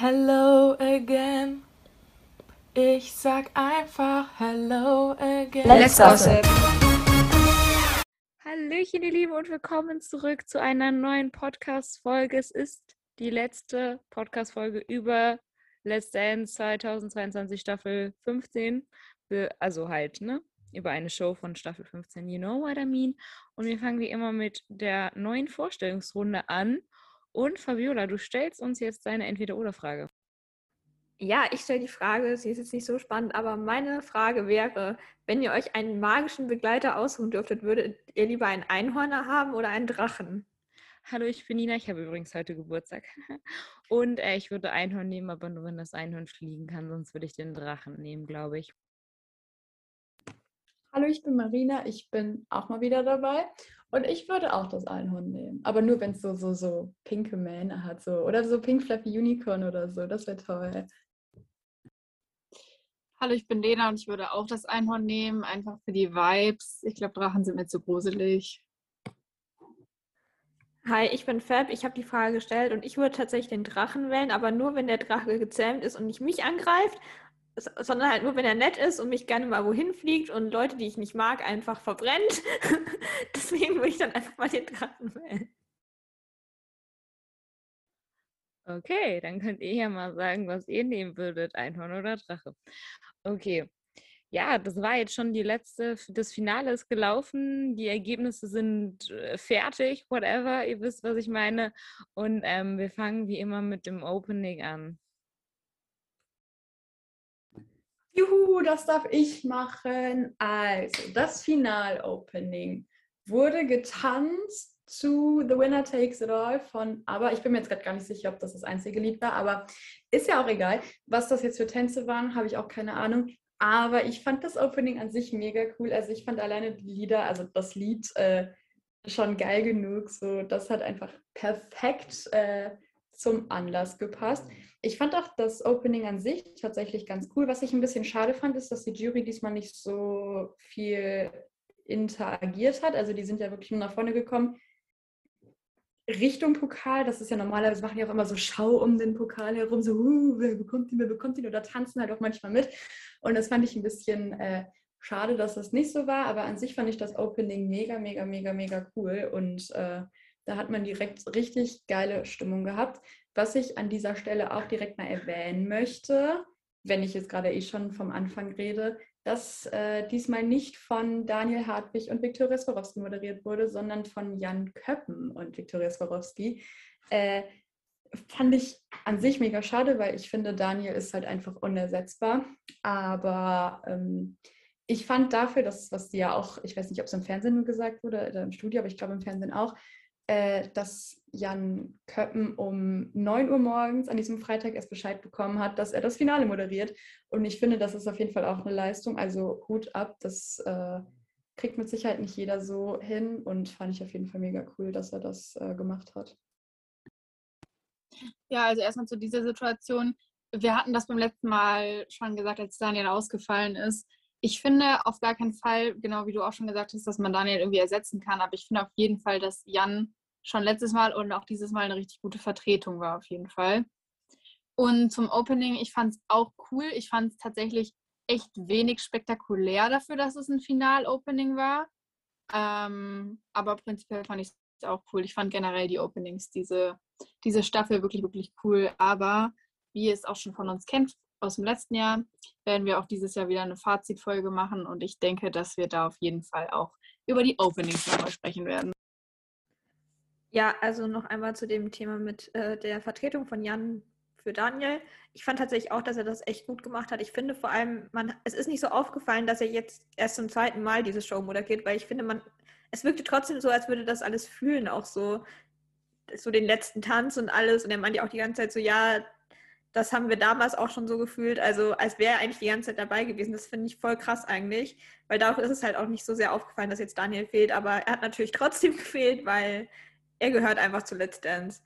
Hello again. Ich sag einfach Hello again. Let's gossip. Hallöchen, ihr Lieben, und willkommen zurück zu einer neuen Podcast-Folge. Es ist die letzte Podcast-Folge über Let's Dance 2022 Staffel 15. Also halt, ne? Über eine Show von Staffel 15, you know what I mean. Und wir fangen wie immer mit der neuen Vorstellungsrunde an. Und Fabiola, du stellst uns jetzt deine Entweder-Oder-Frage. Ja, ich stelle die Frage, sie ist jetzt nicht so spannend, aber meine Frage wäre, wenn ihr euch einen magischen Begleiter aussuchen dürftet, würdet ihr lieber einen Einhorner haben oder einen Drachen? Hallo, ich bin Nina, ich habe übrigens heute Geburtstag. Und äh, ich würde Einhorn nehmen, aber nur wenn das Einhorn fliegen kann, sonst würde ich den Drachen nehmen, glaube ich. Hallo, ich bin Marina, ich bin auch mal wieder dabei und ich würde auch das Einhorn nehmen, aber nur wenn es so, so, so pinke Mähne hat so oder so pink fluffy Unicorn oder so, das wäre toll. Hallo, ich bin Lena und ich würde auch das Einhorn nehmen, einfach für die Vibes. Ich glaube, Drachen sind mir zu gruselig. Hi, ich bin Fab. Ich habe die Frage gestellt und ich würde tatsächlich den Drachen wählen, aber nur wenn der Drache gezähmt ist und nicht mich angreift, sondern halt nur, wenn er nett ist und mich gerne mal wohin fliegt und Leute, die ich nicht mag, einfach verbrennt. Deswegen würde ich dann einfach mal den Drachen wählen. Okay, dann könnt ihr ja mal sagen, was ihr nehmen würdet, Einhorn oder Drache. Okay. Ja, das war jetzt schon die letzte, das Finale ist gelaufen, die Ergebnisse sind äh, fertig, whatever, ihr wisst, was ich meine. Und ähm, wir fangen wie immer mit dem Opening an. Juhu, das darf ich machen. Also, das Final-Opening wurde getanzt zu The Winner Takes It All von, aber ich bin mir jetzt gerade gar nicht sicher, ob das das einzige Lied war, aber ist ja auch egal. Was das jetzt für Tänze waren, habe ich auch keine Ahnung. Aber ich fand das Opening an sich mega cool. Also ich fand alleine die Lieder, also das Lied äh, schon geil genug. So, das hat einfach perfekt äh, zum Anlass gepasst. Ich fand auch das Opening an sich tatsächlich ganz cool. Was ich ein bisschen schade fand, ist, dass die Jury diesmal nicht so viel interagiert hat. Also die sind ja wirklich nur nach vorne gekommen. Richtung Pokal, das ist ja normalerweise, machen die auch immer so Schau um den Pokal herum, so, uh, wer bekommt ihn, wer bekommt ihn, oder tanzen halt auch manchmal mit. Und das fand ich ein bisschen äh, schade, dass das nicht so war, aber an sich fand ich das Opening mega, mega, mega, mega cool und äh, da hat man direkt richtig geile Stimmung gehabt. Was ich an dieser Stelle auch direkt mal erwähnen möchte, wenn ich jetzt gerade eh schon vom Anfang rede, dass äh, diesmal nicht von Daniel Hartwig und Viktoria Swarovski moderiert wurde, sondern von Jan Köppen und Viktoria Swarovski. Äh, fand ich an sich mega schade, weil ich finde, Daniel ist halt einfach unersetzbar. Aber ähm, ich fand dafür, dass, was die ja auch, ich weiß nicht, ob es im Fernsehen gesagt wurde oder im Studio, aber ich glaube im Fernsehen auch, äh, dass Jan Köppen um 9 Uhr morgens an diesem Freitag erst Bescheid bekommen hat, dass er das Finale moderiert. Und ich finde, das ist auf jeden Fall auch eine Leistung. Also Hut ab, das äh, kriegt mit Sicherheit nicht jeder so hin und fand ich auf jeden Fall mega cool, dass er das äh, gemacht hat. Ja, also erstmal zu dieser Situation. Wir hatten das beim letzten Mal schon gesagt, als Daniel ausgefallen ist. Ich finde auf gar keinen Fall, genau wie du auch schon gesagt hast, dass man Daniel irgendwie ersetzen kann, aber ich finde auf jeden Fall, dass Jan schon letztes Mal und auch dieses Mal eine richtig gute Vertretung war, auf jeden Fall. Und zum Opening, ich fand es auch cool. Ich fand es tatsächlich echt wenig spektakulär dafür, dass es ein Final-Opening war. Ähm, aber prinzipiell fand ich es auch cool. Ich fand generell die Openings, diese, diese Staffel wirklich, wirklich cool. Aber wie ihr es auch schon von uns kennt, aus dem letzten Jahr, werden wir auch dieses Jahr wieder eine Fazitfolge machen. Und ich denke, dass wir da auf jeden Fall auch über die Openings nochmal sprechen werden. Ja, also noch einmal zu dem Thema mit äh, der Vertretung von Jan für Daniel. Ich fand tatsächlich auch, dass er das echt gut gemacht hat. Ich finde vor allem, man, es ist nicht so aufgefallen, dass er jetzt erst zum zweiten Mal diese Show moderiert, weil ich finde, man, es wirkte trotzdem so, als würde das alles fühlen, auch so, so den letzten Tanz und alles. Und er meinte auch die ganze Zeit so, ja, das haben wir damals auch schon so gefühlt, also als wäre er eigentlich die ganze Zeit dabei gewesen. Das finde ich voll krass eigentlich, weil dadurch ist es halt auch nicht so sehr aufgefallen, dass jetzt Daniel fehlt, aber er hat natürlich trotzdem gefehlt, weil er gehört einfach zu Let's Dance.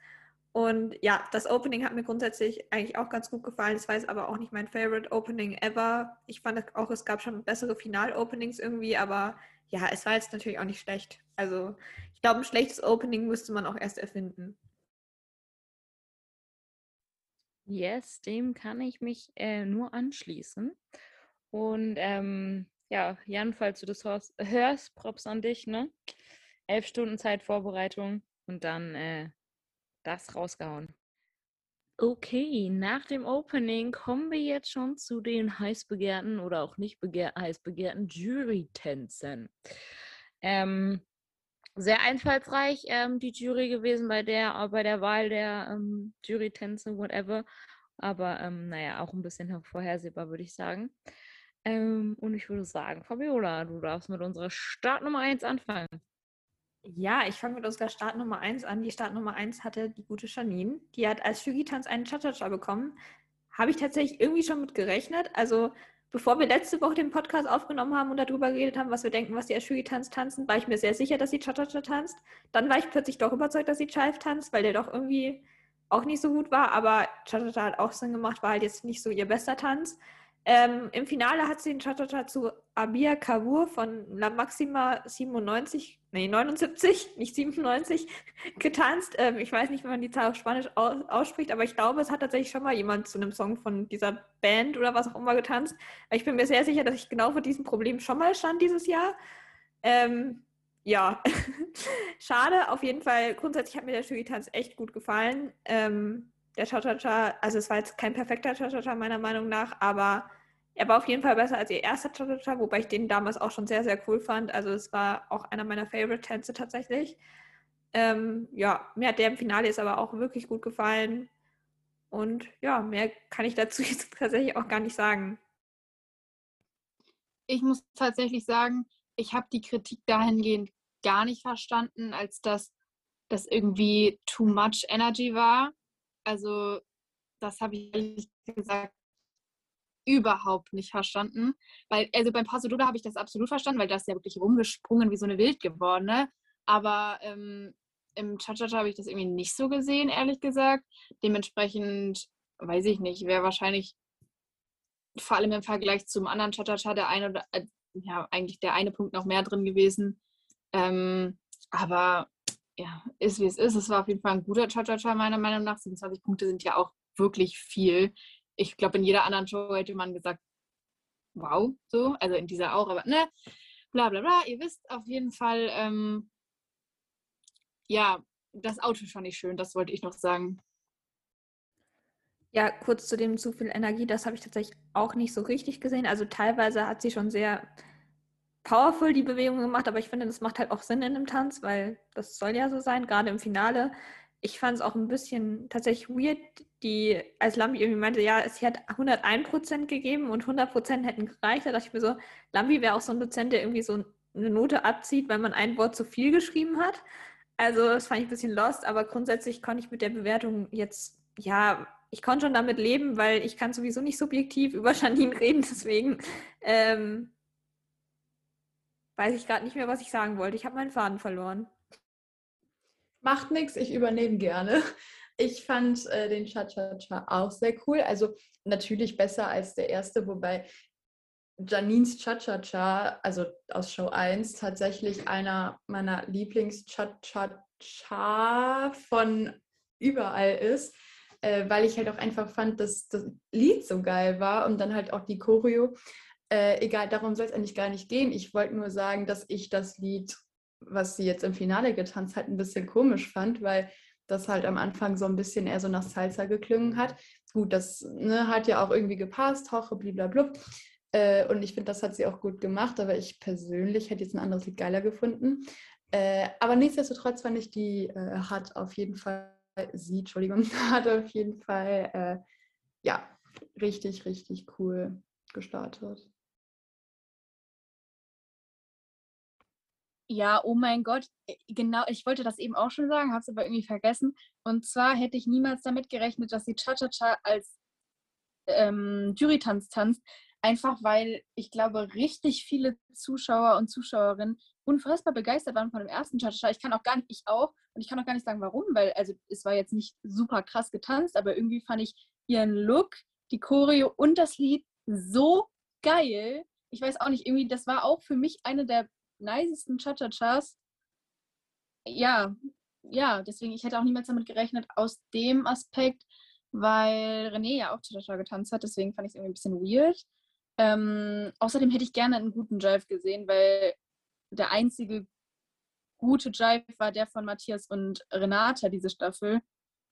Und ja, das Opening hat mir grundsätzlich eigentlich auch ganz gut gefallen. Das war jetzt aber auch nicht mein Favorite Opening ever. Ich fand auch, es gab schon bessere Final-Openings irgendwie, aber ja, es war jetzt natürlich auch nicht schlecht. Also ich glaube, ein schlechtes Opening müsste man auch erst erfinden. Yes, dem kann ich mich äh, nur anschließen. Und ähm, ja, Jan, falls du das hörst, hörst, Props an dich, ne? Elf Stunden Zeit Vorbereitung und dann äh, das rausgehauen. Okay, nach dem Opening kommen wir jetzt schon zu den heiß begehrten oder auch nicht begehr heiß begehrten Jury-Tänzen. Ähm, sehr einfallsreich ähm, die Jury gewesen bei der, äh, bei der Wahl der ähm, Jury-Tänze, whatever. Aber ähm, naja, auch ein bisschen vorhersehbar, würde ich sagen. Ähm, und ich würde sagen, Fabiola, du darfst mit unserer Startnummer 1 anfangen. Ja, ich fange mit unserer Startnummer 1 an. Die Startnummer 1 hatte die gute Janine. Die hat als Shugi-Tanz einen Cha-Cha-Cha bekommen. Habe ich tatsächlich irgendwie schon mit gerechnet. Also, bevor wir letzte Woche den Podcast aufgenommen haben und darüber geredet haben, was wir denken, was die als Shugi-Tanz tanzen, war ich mir sehr sicher, dass sie Cha-Cha-Cha tanzt. Dann war ich plötzlich doch überzeugt, dass sie Chive tanzt, weil der doch irgendwie auch nicht so gut war. Aber Cha-Cha-Cha hat auch Sinn gemacht, war halt jetzt nicht so ihr bester Tanz. Ähm, Im Finale hat sie den Cha-Cha-Cha zu Abia Kavur von La Maxima 97, nee, 79, nicht 97, getanzt. Ähm, ich weiß nicht, wie man die Zahl auf Spanisch aus ausspricht, aber ich glaube, es hat tatsächlich schon mal jemand zu einem Song von dieser Band oder was auch immer getanzt. Ich bin mir sehr sicher, dass ich genau vor diesem Problem schon mal stand dieses Jahr. Ähm, ja, schade. Auf jeden Fall, grundsätzlich hat mir der Shugi-Tanz echt gut gefallen. Ähm, der Cha-Cha-Cha, also es war jetzt kein perfekter Cha-Cha-Cha meiner Meinung nach, aber er war auf jeden Fall besser als ihr erster Cha-Cha-Cha, wobei ich den damals auch schon sehr, sehr cool fand. Also es war auch einer meiner Favorite-Tänze tatsächlich. Ähm, ja, mir hat der im Finale jetzt aber auch wirklich gut gefallen. Und ja, mehr kann ich dazu jetzt tatsächlich auch gar nicht sagen. Ich muss tatsächlich sagen, ich habe die Kritik dahingehend gar nicht verstanden, als dass das irgendwie too much energy war. Also das habe ich ehrlich gesagt überhaupt nicht verstanden. Weil, also beim Paso Doble habe ich das absolut verstanden, weil das ist ja wirklich rumgesprungen wie so eine Wildgewordene. Aber ähm, im Cha-Cha-Cha habe ich das irgendwie nicht so gesehen, ehrlich gesagt. Dementsprechend, weiß ich nicht, wäre wahrscheinlich vor allem im Vergleich zum anderen Cha-Cha-Cha der eine oder, äh, ja, eigentlich der eine Punkt noch mehr drin gewesen. Ähm, aber ja, ist wie es ist. Es war auf jeden Fall ein guter Cha-Cha-Cha, meiner Meinung nach. 27 Punkte sind ja auch wirklich viel. Ich glaube, in jeder anderen Show hätte man gesagt, wow, so, also in dieser auch, aber ne, bla bla bla. Ihr wisst auf jeden Fall, ähm, ja, das Auto fand ich schön, das wollte ich noch sagen. Ja, kurz zu dem zu viel Energie, das habe ich tatsächlich auch nicht so richtig gesehen. Also teilweise hat sie schon sehr powerful die Bewegung gemacht, aber ich finde, das macht halt auch Sinn in einem Tanz, weil das soll ja so sein, gerade im Finale. Ich fand es auch ein bisschen tatsächlich weird, die, als Lambi irgendwie meinte, ja, sie hat 101% gegeben und 100% hätten gereicht. Da dachte ich mir so, Lambi wäre auch so ein Dozent, der irgendwie so eine Note abzieht, weil man ein Wort zu viel geschrieben hat. Also das fand ich ein bisschen lost, aber grundsätzlich konnte ich mit der Bewertung jetzt, ja, ich konnte schon damit leben, weil ich kann sowieso nicht subjektiv über Janine reden, deswegen ähm, weiß ich gerade nicht mehr, was ich sagen wollte. Ich habe meinen Faden verloren. Macht nichts, ich übernehme gerne. Ich fand äh, den Cha-Cha-Cha auch sehr cool. Also natürlich besser als der erste, wobei Janines Cha-Cha-Cha, also aus Show 1, tatsächlich einer meiner Lieblings-Cha-Cha-Cha von überall ist, äh, weil ich halt auch einfach fand, dass das Lied so geil war und dann halt auch die Choreo. Äh, egal, darum soll es eigentlich gar nicht gehen. Ich wollte nur sagen, dass ich das Lied, was sie jetzt im Finale getanzt hat, ein bisschen komisch fand, weil das halt am Anfang so ein bisschen eher so nach Salsa geklungen hat. Gut, das ne, hat ja auch irgendwie gepasst, hoche, blablabla. Äh, und ich finde, das hat sie auch gut gemacht, aber ich persönlich hätte jetzt ein anderes Lied geiler gefunden. Äh, aber nichtsdestotrotz fand ich, die äh, hat auf jeden Fall, sie, Entschuldigung, hat auf jeden Fall, äh, ja, richtig, richtig cool gestartet. Ja, oh mein Gott, äh, genau, ich wollte das eben auch schon sagen, habe es aber irgendwie vergessen. Und zwar hätte ich niemals damit gerechnet, dass sie Cha-Cha-Cha als ähm, Jurytanz tanzt, einfach weil ich glaube, richtig viele Zuschauer und Zuschauerinnen unfassbar begeistert waren von dem ersten Cha-Cha-Cha. Ich kann auch gar nicht, ich auch, und ich kann auch gar nicht sagen, warum, weil also es war jetzt nicht super krass getanzt, aber irgendwie fand ich ihren Look, die Choreo und das Lied so geil. Ich weiß auch nicht, irgendwie, das war auch für mich eine der nicesten Cha-Cha-Chas. Ja, ja, deswegen, ich hätte auch niemals damit gerechnet, aus dem Aspekt. weil René ja auch Cha-Cha-Cha getanzt hat, deswegen fand ich es irgendwie ein bisschen weird. Ähm, außerdem hätte ich gerne einen guten Jive gesehen, weil der einzige gute Jive war der von Matthias und Renata diese Staffel.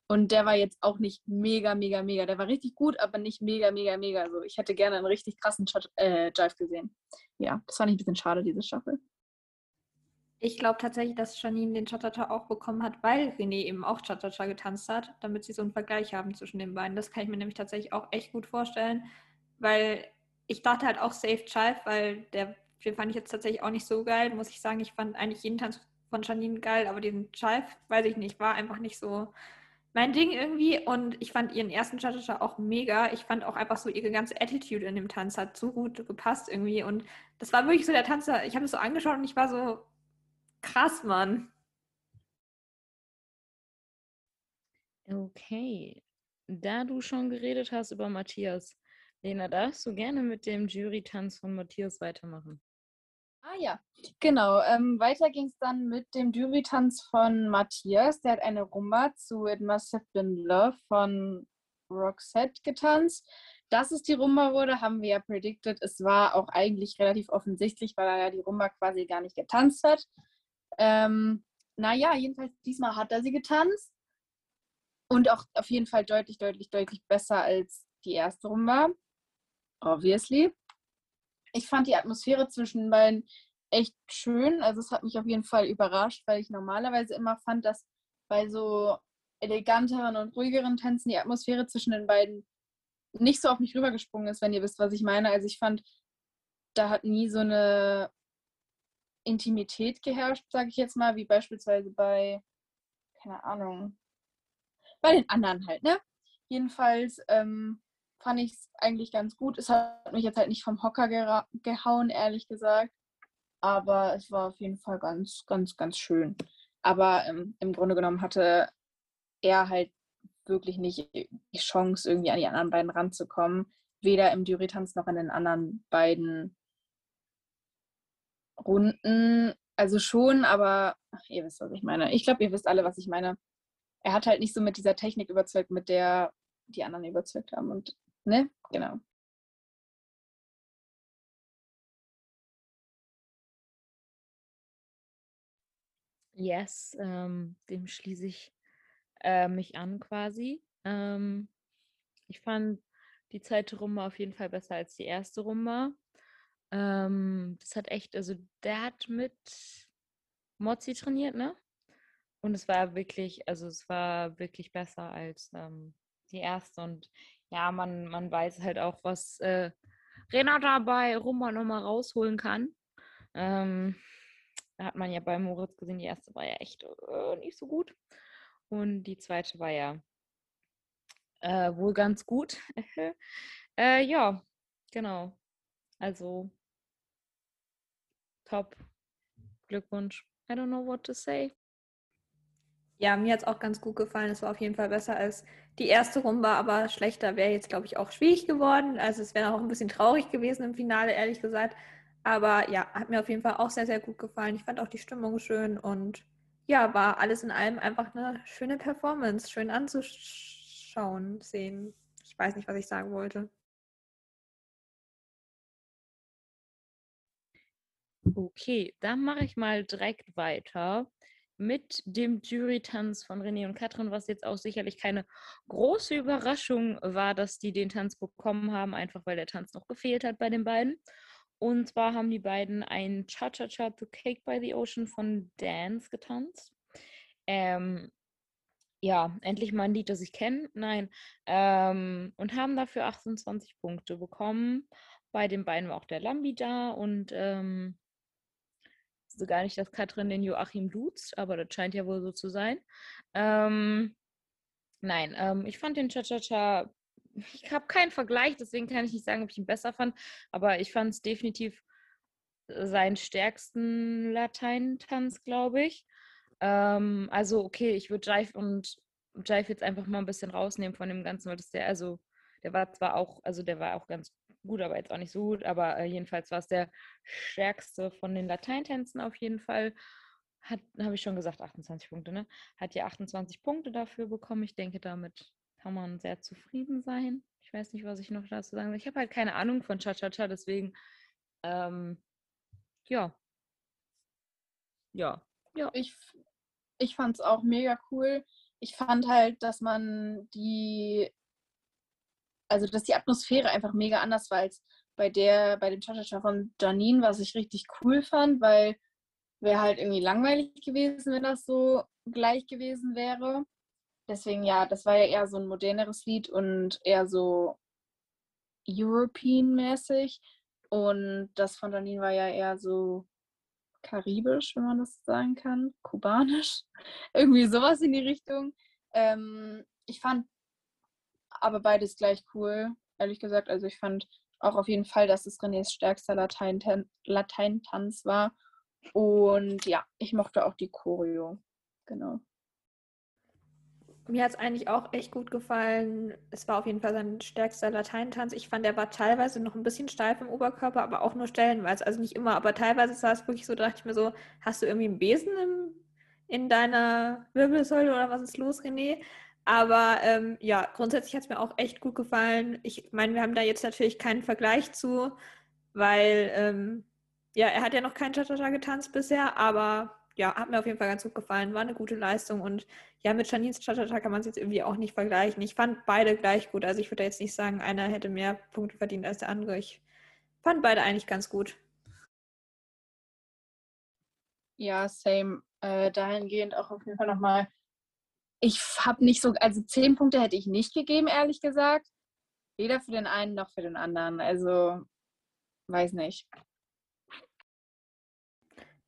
Und der war jetzt auch nicht mega, mega, mega. Der war richtig gut, aber nicht mega, mega, mega. Also ich hätte gerne einen richtig krassen äh, Jive gesehen. Ja, das fand ich ein bisschen schade, diese Staffel. Ich glaube tatsächlich, dass Janine den Cha-Cha-Cha auch bekommen hat, weil René eben auch Cha-Cha-Cha getanzt hat, damit sie so einen Vergleich haben zwischen den beiden. Das kann ich mir nämlich tatsächlich auch echt gut vorstellen, weil ich dachte halt auch Safe Child, weil der, den fand ich jetzt tatsächlich auch nicht so geil, muss ich sagen. Ich fand eigentlich jeden Tanz von Janine geil, aber diesen Child, weiß ich nicht, war einfach nicht so mein Ding irgendwie. Und ich fand ihren ersten Cha-Cha-Cha auch mega. Ich fand auch einfach so ihre ganze Attitude in dem Tanz hat so gut gepasst irgendwie. Und das war wirklich so der Tanzer. Ich habe es so angeschaut und ich war so krass, Mann. Okay. Da du schon geredet hast über Matthias, Lena, darfst du gerne mit dem Jury-Tanz von Matthias weitermachen? Ah ja, genau. Ähm, weiter ging es dann mit dem Jury-Tanz von Matthias. Der hat eine Rumba zu It Must Have Been Love von Roxette getanzt. Dass es die Rumba wurde, haben wir ja predicted. Es war auch eigentlich relativ offensichtlich, weil er ja die Rumba quasi gar nicht getanzt hat. Ähm, naja, jedenfalls diesmal hat er sie getanzt. Und auch auf jeden Fall deutlich, deutlich, deutlich besser als die erste Rumba. Obviously ich fand die Atmosphäre zwischen den beiden echt schön. Also es hat mich auf jeden Fall überrascht, weil ich normalerweise immer fand, dass bei so eleganteren und ruhigeren Tänzen die Atmosphäre zwischen den beiden nicht so auf mich rübergesprungen ist, wenn ihr wisst, was ich meine. Also ich fand, da hat nie so eine Intimität geherrscht, sage ich jetzt mal, wie beispielsweise bei, keine Ahnung, bei den anderen halt, ne? Jedenfalls ähm, fand ich es eigentlich ganz gut. Es hat mich jetzt halt nicht vom Hocker gehauen, ehrlich gesagt. Aber es war auf jeden Fall ganz, ganz, ganz schön. Aber ähm, im Grunde genommen hatte er halt wirklich nicht die Chance, irgendwie an die anderen beiden ranzukommen. Weder im Jury-Tanz noch in den anderen beiden Runden. Also schon, aber ach, ihr wisst, was ich meine. Ich glaube, ihr wisst alle, was ich meine. Er hat halt nicht so mit dieser Technik überzeugt, mit der die anderen überzeugt haben. Und Ne? Genau. Yes, ähm, dem schließe ich äh, mich an quasi. Ähm, ich fand die zweite Rumba auf jeden Fall besser als die erste Rumba. Ähm, das hat echt, also der hat mit Mozzi trainiert, ne? Und es war wirklich, also es war wirklich besser als ähm, die erste. Und ja, man, man weiß halt auch, was äh, Renata bei Rumba nochmal rausholen kann. Ähm, da hat man ja bei Moritz gesehen, die erste war ja echt äh, nicht so gut. Und die zweite war ja äh, wohl ganz gut. äh, ja, genau. Also top. Glückwunsch. I don't know what to say. Ja, mir hat es auch ganz gut gefallen. Es war auf jeden Fall besser als die erste Rumba, aber schlechter wäre jetzt, glaube ich, auch schwierig geworden. Also es wäre auch ein bisschen traurig gewesen im Finale, ehrlich gesagt. Aber ja, hat mir auf jeden Fall auch sehr, sehr gut gefallen. Ich fand auch die Stimmung schön und ja, war alles in allem einfach eine schöne Performance, schön anzuschauen, sehen. Ich weiß nicht, was ich sagen wollte. Okay, dann mache ich mal direkt weiter mit dem Jury-Tanz von René und Katrin, was jetzt auch sicherlich keine große Überraschung war, dass die den Tanz bekommen haben, einfach weil der Tanz noch gefehlt hat bei den beiden. Und zwar haben die beiden ein Cha-Cha-Cha to Cake by the Ocean von Dance getanzt. Ähm, ja, endlich mal ein Lied, das ich kenne. Nein. Ähm, und haben dafür 28 Punkte bekommen. Bei den beiden war auch der Lambi da und ähm, wusste gar nicht, dass Katrin den Joachim duzt, aber das scheint ja wohl so zu sein. Ähm, nein, ähm, ich fand den Cha-Cha-Cha, ich habe keinen Vergleich, deswegen kann ich nicht sagen, ob ich ihn besser fand, aber ich fand es definitiv seinen stärksten Lateintanz, glaube ich. Ähm, also, okay, ich würde Jive und Jive jetzt einfach mal ein bisschen rausnehmen von dem Ganzen, weil das der, also, der war zwar auch, also der war auch ganz gut, aber jetzt auch nicht so gut. Aber äh, jedenfalls war es der stärkste von den Lateintänzen auf jeden Fall. Hat, habe ich schon gesagt, 28 Punkte, ne? Hat ja 28 Punkte dafür bekommen. Ich denke, damit kann man sehr zufrieden sein. Ich weiß nicht, was ich noch dazu sagen soll. Ich habe halt keine Ahnung von Cha-Cha-Cha, deswegen, ähm, ja. Ja. Ja. Ich, ich fand es auch mega cool. Ich fand halt, dass man die, also dass die Atmosphäre einfach mega anders war als bei der, bei dem Cha-Cha-Cha von Janine, was ich richtig cool fand, weil wäre halt irgendwie langweilig gewesen, wenn das so gleich gewesen wäre. Deswegen ja, das war ja eher so ein moderneres Lied und eher so European-mäßig. Und das von Janine war ja eher so karibisch, wenn man das sagen kann, kubanisch, irgendwie sowas in die Richtung. Ähm, ich fand aber beides gleich cool, ehrlich gesagt. Also ich fand auch auf jeden Fall, dass es Renés stärkster Lateintanz war. Und ja, ich mochte auch die Choreo. Genau. Mir hat es eigentlich auch echt gut gefallen. Es war auf jeden Fall sein stärkster Lateintanz. Ich fand, er war teilweise noch ein bisschen steif im Oberkörper, aber auch nur stellenweise. Also nicht immer, aber teilweise sah es wirklich so, da dachte ich mir so, hast du irgendwie einen Besen im, in deiner Wirbelsäule oder was ist los, René? Aber ähm, ja, grundsätzlich hat es mir auch echt gut gefallen. Ich meine, wir haben da jetzt natürlich keinen Vergleich zu, weil ähm, ja, er hat ja noch keinen Cha-Cha-Cha getanzt bisher, aber ja, hat mir auf jeden Fall ganz gut gefallen. War eine gute Leistung und ja, mit Janins Cha-Cha-Cha kann man es jetzt irgendwie auch nicht vergleichen. Ich fand beide gleich gut. Also ich würde jetzt nicht sagen, einer hätte mehr Punkte verdient als der andere. Ich fand beide eigentlich ganz gut. Ja, same. Äh, dahingehend auch auf jeden Fall nochmal. Ich habe nicht so, also zehn Punkte hätte ich nicht gegeben, ehrlich gesagt. Weder für den einen noch für den anderen. Also, weiß nicht.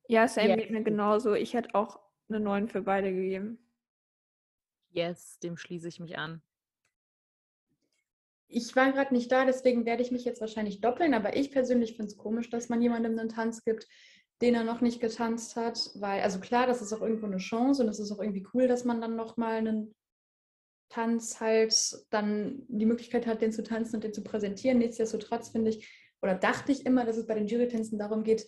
Ja, Sam yeah. geht mir genauso. Ich hätte auch eine 9 für beide gegeben. Yes, dem schließe ich mich an. Ich war gerade nicht da, deswegen werde ich mich jetzt wahrscheinlich doppeln, aber ich persönlich finde es komisch, dass man jemandem einen Tanz gibt, den er noch nicht getanzt hat, weil, also klar, das ist auch irgendwo eine Chance und es ist auch irgendwie cool, dass man dann nochmal einen Tanz halt dann die Möglichkeit hat, den zu tanzen und den zu präsentieren. Nichtsdestotrotz finde ich, oder dachte ich immer, dass es bei den Jury-Tänzen darum geht,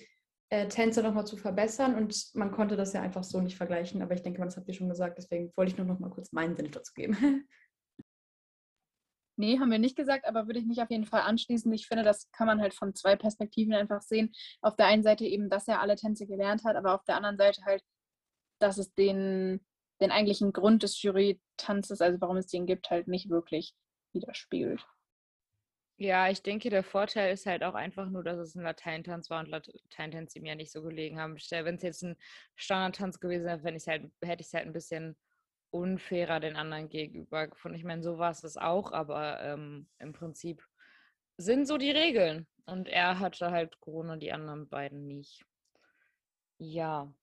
äh, Tänze nochmal zu verbessern und man konnte das ja einfach so nicht vergleichen, aber ich denke mal, das habt ihr schon gesagt, deswegen wollte ich nur noch mal kurz meinen Sinn dazu geben. Nee, haben wir nicht gesagt, aber würde ich mich auf jeden Fall anschließen. Ich finde, das kann man halt von zwei Perspektiven einfach sehen. Auf der einen Seite eben, dass er alle Tänze gelernt hat, aber auf der anderen Seite halt, dass es den, den eigentlichen Grund des Jury-Tanzes, also warum es den gibt, halt nicht wirklich widerspiegelt. Ja, ich denke, der Vorteil ist halt auch einfach nur, dass es ein Lateintanz war und Lateintänze ihm ja nicht so gelegen haben. Wenn es jetzt ein Standardtanz gewesen wäre, halt, hätte ich es halt ein bisschen unfairer den anderen gegenüber gefunden. Ich meine, so war es das auch, aber ähm, im Prinzip sind so die Regeln. Und er hatte halt Corona, die anderen beiden nicht. Ja.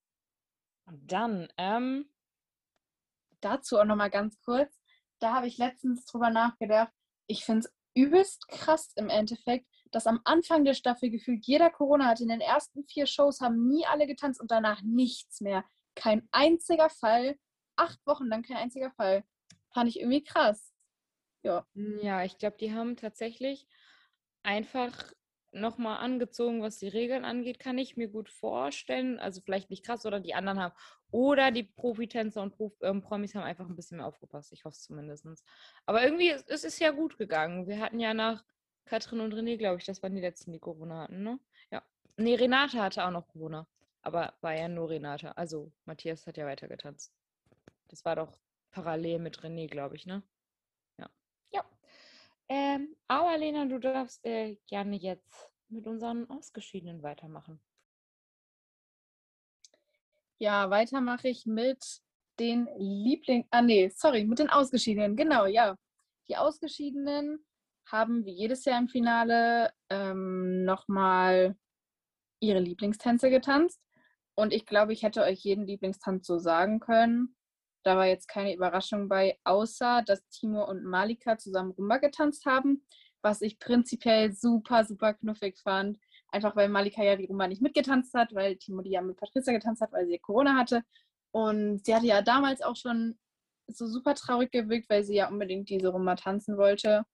Dann, ähm, dazu auch nochmal ganz kurz. Da habe ich letztens drüber nachgedacht. Ich finde es übelst krass im Endeffekt, dass am Anfang der Staffel gefühlt jeder Corona hatte. In den ersten vier Shows haben nie alle getanzt und danach nichts mehr. Kein einziger Fall. Acht Wochen lang kein einziger Fall. Fand ich irgendwie krass. Ja. Ja, ich glaube, die haben tatsächlich einfach nochmal angezogen, was die Regeln angeht, kann ich mir gut vorstellen. Also vielleicht nicht krass, oder die anderen haben. Oder die Profitänzer und Prof ähm, Promis haben einfach ein bisschen mehr aufgepasst. Ich hoffe es zumindest. Aber irgendwie, es, es ist ja gut gegangen. Wir hatten ja nach Katrin und René, glaube ich, das waren die letzten, die Corona hatten, ne? Ja. Nee, Renate hatte auch noch Corona. Aber war ja nur Renate. Also Matthias hat ja weiter getanzt. Das war doch parallel mit René, glaube ich, ne? Ja. Ja. Ähm, aber Lena, du darfst äh, gerne jetzt mit unseren Ausgeschiedenen weitermachen. Ja, weiter mache ich mit den Liebling, ah nee, sorry, mit den Ausgeschiedenen, genau, ja. Die Ausgeschiedenen haben wie jedes Jahr im Finale ähm, nochmal ihre Lieblingstänze getanzt. Und ich glaube, ich hätte euch jeden Lieblingstanz so sagen können. Da war jetzt keine Überraschung bei, außer dass Timo und Malika zusammen Rumba getanzt haben, was ich prinzipiell super, super knuffig fand. Einfach weil Malika ja die Rumba nicht mitgetanzt hat, weil Timo die ja mit Patricia getanzt hat, weil sie Corona hatte. Und sie hatte ja damals auch schon so super traurig gewirkt, weil sie ja unbedingt diese Rumba tanzen wollte.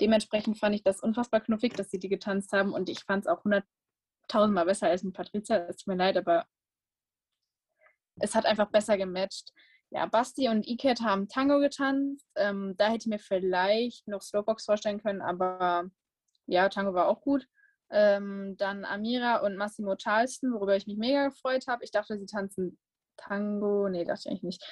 Dementsprechend fand ich das unfassbar knuffig, dass sie die getanzt haben und ich fand es auch hunderttausendmal besser als mit Patricia. Es tut mir leid, aber es hat einfach besser gematcht ja, Basti und Iket haben Tango getanzt. Ähm, da hätte ich mir vielleicht noch Slowbox vorstellen können, aber ja, Tango war auch gut. Ähm, dann Amira und Massimo Charleston, worüber ich mich mega gefreut habe. Ich dachte, sie tanzen Tango. Nee, dachte ich eigentlich nicht,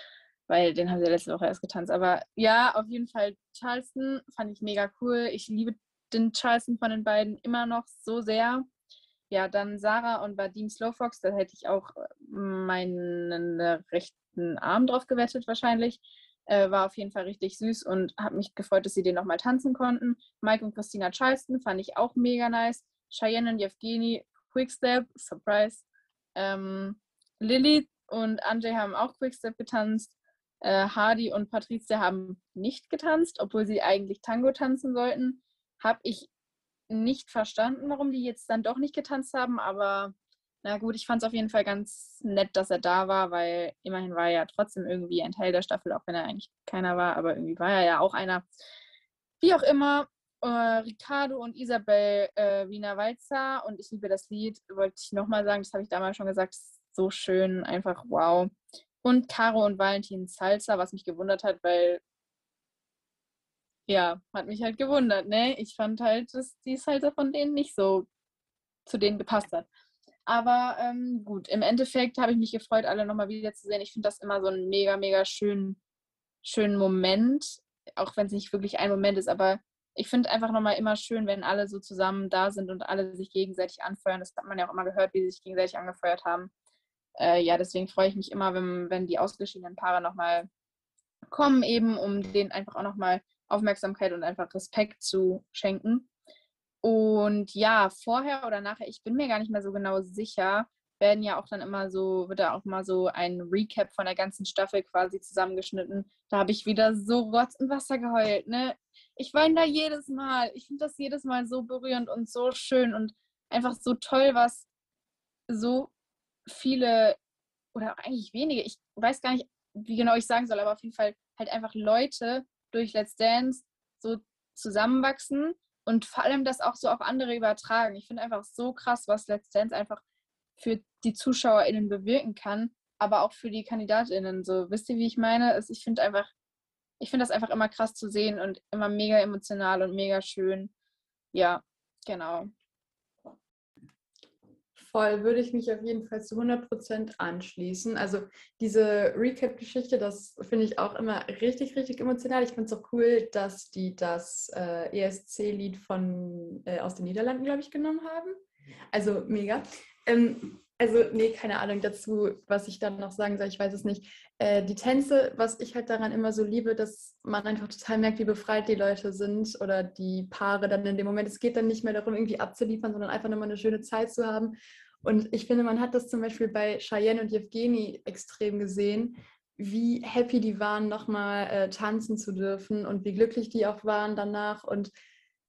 weil den haben sie letzte Woche erst getanzt. Aber ja, auf jeden Fall Charleston fand ich mega cool. Ich liebe den Charleston von den beiden immer noch so sehr. Ja, dann Sarah und Vadim Slowfox, da hätte ich auch meinen rechten Arm drauf gewettet wahrscheinlich. Äh, war auf jeden Fall richtig süß und habe mich gefreut, dass sie den nochmal tanzen konnten. Mike und Christina Charleston fand ich auch mega nice. Cheyenne und Yevgeny, Quickstep, Surprise. Ähm, Lilly und Anjay haben auch Quickstep getanzt. Äh, Hardy und Patricia haben nicht getanzt, obwohl sie eigentlich Tango tanzen sollten. Habe ich nicht verstanden, warum die jetzt dann doch nicht getanzt haben, aber na gut, ich fand es auf jeden Fall ganz nett, dass er da war, weil immerhin war er ja trotzdem irgendwie ein Teil der Staffel, auch wenn er eigentlich keiner war, aber irgendwie war er ja auch einer. Wie auch immer, äh, Ricardo und Isabel äh, Wiener Walzer und ich liebe das Lied, wollte ich nochmal sagen, das habe ich damals schon gesagt, so schön, einfach wow. Und Caro und Valentin Salsa, was mich gewundert hat, weil ja, hat mich halt gewundert, ne? Ich fand halt, dass die Salsa von denen nicht so zu denen gepasst hat. Aber ähm, gut, im Endeffekt habe ich mich gefreut, alle nochmal wiederzusehen. Ich finde das immer so einen mega, mega schönen, schönen Moment, auch wenn es nicht wirklich ein Moment ist, aber ich finde einfach nochmal immer schön, wenn alle so zusammen da sind und alle sich gegenseitig anfeuern. Das hat man ja auch immer gehört, wie sie sich gegenseitig angefeuert haben. Äh, ja, deswegen freue ich mich immer, wenn, wenn die ausgeschiedenen Paare nochmal kommen, eben um denen einfach auch nochmal Aufmerksamkeit und einfach Respekt zu schenken. Und ja, vorher oder nachher, ich bin mir gar nicht mehr so genau sicher, werden ja auch dann immer so, wird da auch mal so ein Recap von der ganzen Staffel quasi zusammengeschnitten. Da habe ich wieder so Rotz und Wasser geheult, ne? Ich weine da jedes Mal. Ich finde das jedes Mal so berührend und so schön und einfach so toll, was so viele oder eigentlich wenige, ich weiß gar nicht, wie genau ich sagen soll, aber auf jeden Fall halt einfach Leute durch Let's Dance so zusammenwachsen und vor allem das auch so auf andere übertragen. Ich finde einfach so krass, was Dance einfach für die ZuschauerInnen bewirken kann, aber auch für die KandidatInnen. So, wisst ihr, wie ich meine? Ich finde einfach, ich finde das einfach immer krass zu sehen und immer mega emotional und mega schön. Ja, genau. Voll, würde ich mich auf jeden Fall zu 100% anschließen. Also diese Recap-Geschichte, das finde ich auch immer richtig, richtig emotional. Ich finde es auch cool, dass die das äh, ESC-Lied äh, aus den Niederlanden, glaube ich, genommen haben. Also mega. Ähm, also, nee, keine Ahnung dazu, was ich dann noch sagen soll, ich weiß es nicht. Äh, die Tänze, was ich halt daran immer so liebe, dass man einfach total merkt, wie befreit die Leute sind oder die Paare dann in dem Moment. Es geht dann nicht mehr darum, irgendwie abzuliefern, sondern einfach nur mal eine schöne Zeit zu haben. Und ich finde, man hat das zum Beispiel bei Cheyenne und Evgeny extrem gesehen, wie happy die waren, nochmal äh, tanzen zu dürfen und wie glücklich die auch waren danach und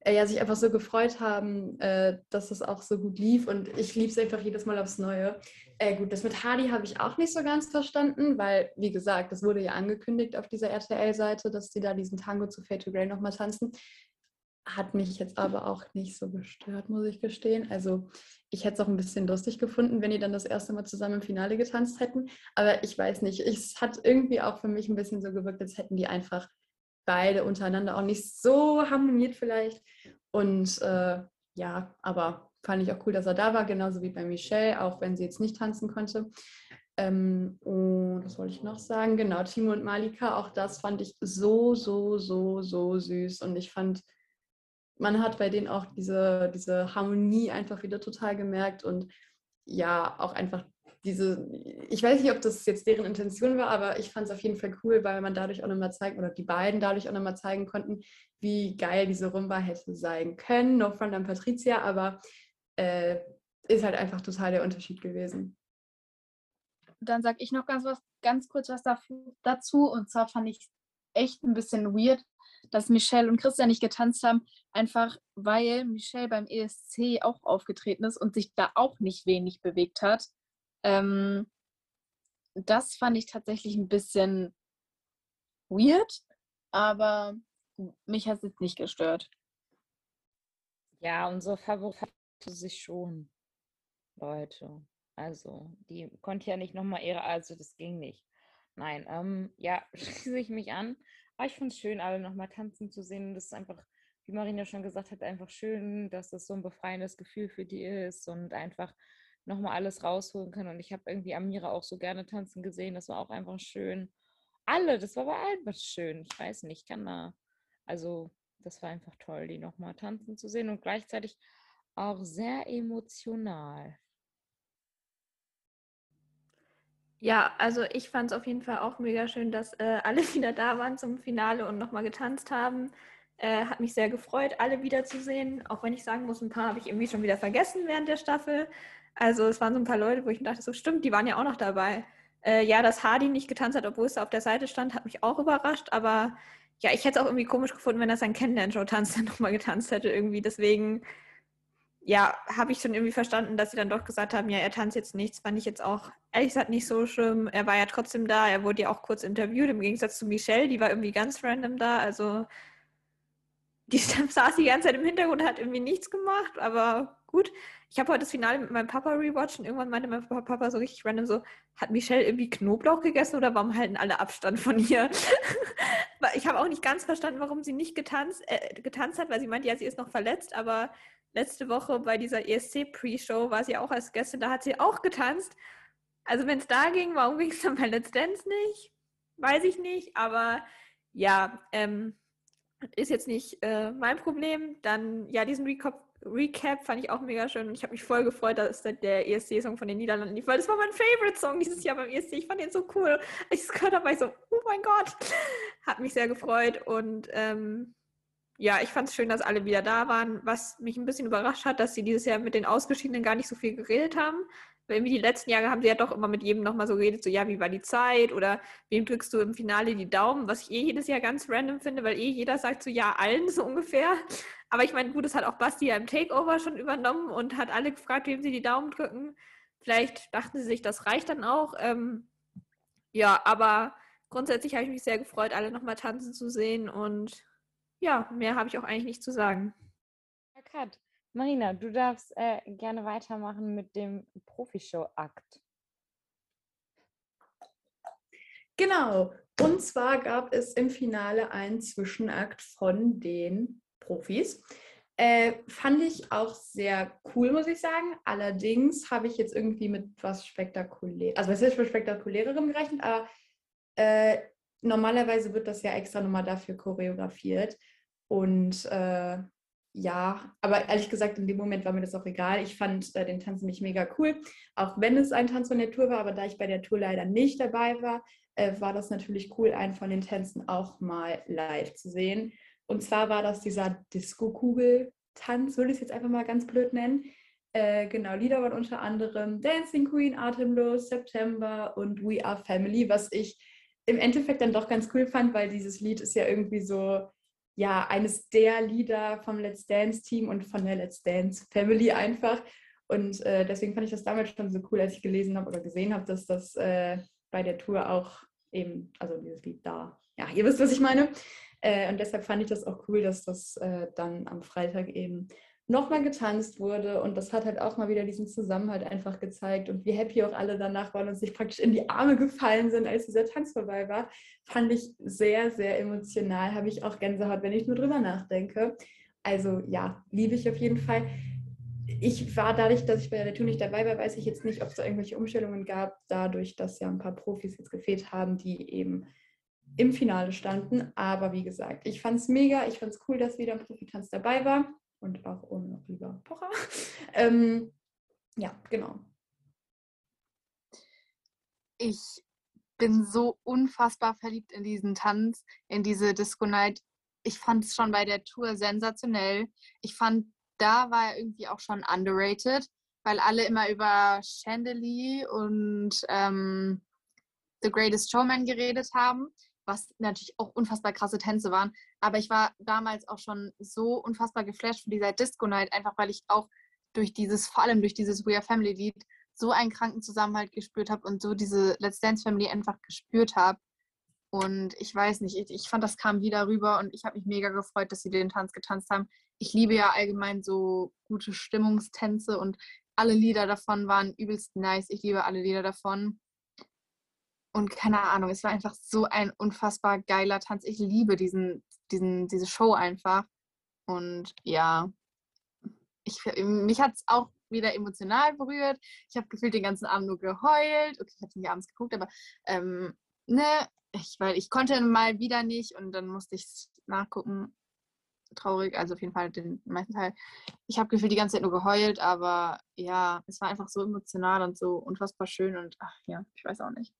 äh, ja, sich einfach so gefreut haben, äh, dass es auch so gut lief. Und ich liebe es einfach jedes Mal aufs Neue. Äh, gut, das mit Hardy habe ich auch nicht so ganz verstanden, weil, wie gesagt, das wurde ja angekündigt auf dieser RTL-Seite, dass sie da diesen Tango zu Fade to Grey nochmal tanzen. Hat mich jetzt aber auch nicht so gestört, muss ich gestehen. Also ich hätte es auch ein bisschen lustig gefunden, wenn die dann das erste Mal zusammen im Finale getanzt hätten. Aber ich weiß nicht, es hat irgendwie auch für mich ein bisschen so gewirkt, als hätten die einfach beide untereinander auch nicht so harmoniert vielleicht. Und äh, ja, aber fand ich auch cool, dass er da war, genauso wie bei Michelle, auch wenn sie jetzt nicht tanzen konnte. Ähm, und was wollte ich noch sagen? Genau, Timo und Malika, auch das fand ich so, so, so, so süß. Und ich fand, man hat bei denen auch diese, diese Harmonie einfach wieder total gemerkt und ja, auch einfach diese, ich weiß nicht, ob das jetzt deren Intention war, aber ich fand es auf jeden Fall cool, weil man dadurch auch nochmal zeigen, oder die beiden dadurch auch nochmal zeigen konnten, wie geil diese Rumba hätte sein können. No front an Patricia, aber äh, ist halt einfach total der Unterschied gewesen. Dann sage ich noch ganz, was, ganz kurz was dazu. Und zwar fand ich echt ein bisschen weird, dass Michelle und Christian nicht getanzt haben, einfach weil Michelle beim ESC auch aufgetreten ist und sich da auch nicht wenig bewegt hat. Ähm, das fand ich tatsächlich ein bisschen weird, aber mich hat es jetzt nicht gestört. Ja, unsere Favorit hatte sich schon, Leute. Also, die konnte ja nicht nochmal ihre, also das ging nicht. Nein, ähm, ja, schließe ich mich an. Aber ich finde es schön, alle nochmal tanzen zu sehen. Das ist einfach, wie Marina schon gesagt hat, einfach schön, dass das so ein befreiendes Gefühl für die ist und einfach nochmal alles rausholen können. Und ich habe irgendwie Amira auch so gerne tanzen gesehen. Das war auch einfach schön. Alle, das war bei allen was schön. Ich weiß nicht, ich kann da, also das war einfach toll, die nochmal tanzen zu sehen und gleichzeitig auch sehr emotional. Ja, also ich fand es auf jeden Fall auch mega schön, dass äh, alle wieder da waren zum Finale und nochmal getanzt haben. Äh, hat mich sehr gefreut, alle wiederzusehen. Auch wenn ich sagen muss, ein paar habe ich irgendwie schon wieder vergessen während der Staffel. Also es waren so ein paar Leute, wo ich mir dachte, so stimmt, die waren ja auch noch dabei. Äh, ja, dass Hardy nicht getanzt hat, obwohl es da auf der Seite stand, hat mich auch überrascht. Aber ja, ich hätte es auch irgendwie komisch gefunden, wenn er sein Kennenlern-Show-Tanz dann nochmal getanzt hätte irgendwie. Deswegen, ja, habe ich schon irgendwie verstanden, dass sie dann doch gesagt haben, ja, er tanzt jetzt nichts. Fand ich jetzt auch, ehrlich gesagt, nicht so schlimm. Er war ja trotzdem da. Er wurde ja auch kurz interviewt, im Gegensatz zu Michelle. Die war irgendwie ganz random da. Also die saß die ganze Zeit im Hintergrund und hat irgendwie nichts gemacht, aber gut. Ich habe heute das Finale mit meinem Papa rewatcht und irgendwann meinte mein Papa so richtig random so, hat Michelle irgendwie Knoblauch gegessen oder warum halten alle Abstand von ihr? ich habe auch nicht ganz verstanden, warum sie nicht getanzt, äh, getanzt hat, weil sie meinte, ja, sie ist noch verletzt, aber letzte Woche bei dieser ESC-Pre-Show war sie auch als Gästin, da hat sie auch getanzt. Also wenn es da ging, warum ging es dann bei Let's Dance nicht? Weiß ich nicht, aber ja, ähm, ist jetzt nicht äh, mein Problem. Dann, ja, diesen Recap, Recap fand ich auch mega schön und ich habe mich voll gefreut, dass der ESC-Song von den Niederlanden lief, weil das war mein Favorite-Song dieses Jahr beim ESC. Ich fand den so cool. Als ich es gehört habe, ich so, oh mein Gott. Hat mich sehr gefreut und ähm, ja, ich fand es schön, dass alle wieder da waren. Was mich ein bisschen überrascht hat, dass sie dieses Jahr mit den Ausgeschiedenen gar nicht so viel geredet haben irgendwie die letzten Jahre haben sie ja doch immer mit jedem nochmal so geredet, so ja, wie war die Zeit oder wem drückst du im Finale die Daumen, was ich eh jedes Jahr ganz random finde, weil eh jeder sagt so ja, allen so ungefähr. Aber ich meine, gut, das hat auch Basti ja im Takeover schon übernommen und hat alle gefragt, wem sie die Daumen drücken. Vielleicht dachten sie sich, das reicht dann auch. Ähm, ja, aber grundsätzlich habe ich mich sehr gefreut, alle nochmal tanzen zu sehen und ja, mehr habe ich auch eigentlich nicht zu sagen. Kat, Marina, du darfst äh, gerne weitermachen mit dem Profishow-Akt. Genau. Und zwar gab es im Finale einen Zwischenakt von den Profis. Äh, fand ich auch sehr cool, muss ich sagen. Allerdings habe ich jetzt irgendwie mit was spektakulär, also was ist für spektakulärerem gerechnet, aber äh, normalerweise wird das ja extra nochmal dafür choreografiert. Und äh, ja, aber ehrlich gesagt, in dem Moment war mir das auch egal. Ich fand äh, den Tanz nämlich mega cool, auch wenn es ein Tanz von der Tour war, aber da ich bei der Tour leider nicht dabei war, äh, war das natürlich cool, einen von den Tänzen auch mal live zu sehen. Und zwar war das dieser Disco-Kugel-Tanz, würde ich es jetzt einfach mal ganz blöd nennen. Äh, genau, Lieder waren unter anderem Dancing Queen, Atemlos, September und We Are Family, was ich im Endeffekt dann doch ganz cool fand, weil dieses Lied ist ja irgendwie so ja eines der Lieder vom Let's Dance Team und von der Let's Dance Family einfach. Und äh, deswegen fand ich das damals schon so cool, als ich gelesen habe oder gesehen habe, dass das äh, bei der Tour auch eben, also dieses Lied da, ja, ihr wisst, was ich meine. Äh, und deshalb fand ich das auch cool, dass das äh, dann am Freitag eben nochmal getanzt wurde und das hat halt auch mal wieder diesen Zusammenhalt einfach gezeigt und wie happy auch alle danach waren und sich praktisch in die Arme gefallen sind, als dieser Tanz vorbei war, fand ich sehr, sehr emotional, habe ich auch Gänsehaut, wenn ich nur drüber nachdenke. Also ja, liebe ich auf jeden Fall. Ich war dadurch, dass ich bei der Tour nicht dabei war, weiß ich jetzt nicht, ob es da irgendwelche Umstellungen gab, dadurch, dass ja ein paar Profis jetzt gefehlt haben, die eben im Finale standen. Aber wie gesagt, ich fand es mega, ich fand es cool, dass wieder ein Profitanz dabei war und auch ohne Oliver Pocher. ähm, ja, genau. Ich bin so unfassbar verliebt in diesen Tanz, in diese Disco Night. Ich fand es schon bei der Tour sensationell. Ich fand, da war er irgendwie auch schon underrated, weil alle immer über Chandelier und ähm, The Greatest Showman geredet haben was natürlich auch unfassbar krasse Tänze waren. Aber ich war damals auch schon so unfassbar geflasht von dieser Disco Night, einfach weil ich auch durch dieses, vor allem durch dieses We Are Family Lied, so einen kranken Zusammenhalt gespürt habe und so diese Let's Dance Family einfach gespürt habe. Und ich weiß nicht, ich, ich fand, das kam wieder rüber und ich habe mich mega gefreut, dass sie den Tanz getanzt haben. Ich liebe ja allgemein so gute Stimmungstänze und alle Lieder davon waren übelst nice. Ich liebe alle Lieder davon. Und keine Ahnung, es war einfach so ein unfassbar geiler Tanz. Ich liebe diesen, diesen, diese Show einfach. Und ja, ich, mich hat es auch wieder emotional berührt. Ich habe gefühlt den ganzen Abend nur geheult. Okay, ich habe nicht abends geguckt, aber ähm, ne, ich, weil ich konnte mal wieder nicht und dann musste ich nachgucken. Traurig, also auf jeden Fall den meisten Teil. Ich habe gefühlt die ganze Zeit nur geheult, aber ja, es war einfach so emotional und so unfassbar schön und ach ja, ich weiß auch nicht.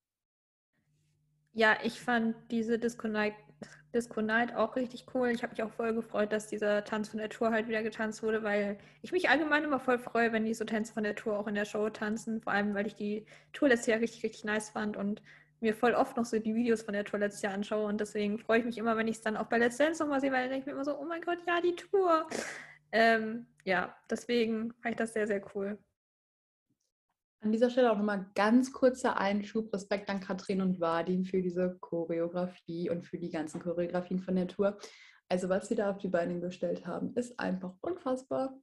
Ja, ich fand diese Disco Night, Disco Night auch richtig cool. Ich habe mich auch voll gefreut, dass dieser Tanz von der Tour halt wieder getanzt wurde, weil ich mich allgemein immer voll freue, wenn die so Tänze von der Tour auch in der Show tanzen. Vor allem, weil ich die Tour letztes Jahr richtig, richtig nice fand und mir voll oft noch so die Videos von der Tour letztes Jahr anschaue. Und deswegen freue ich mich immer, wenn ich es dann auch bei Let's Dance nochmal sehe, weil dann denke ich mir immer so, oh mein Gott, ja, die Tour. Ähm, ja, deswegen fand ich das sehr, sehr cool. An dieser Stelle auch nochmal ganz kurzer Einschub. Respekt an Katrin und Vadim für diese Choreografie und für die ganzen Choreografien von der Tour. Also was sie da auf die Beine gestellt haben, ist einfach unfassbar.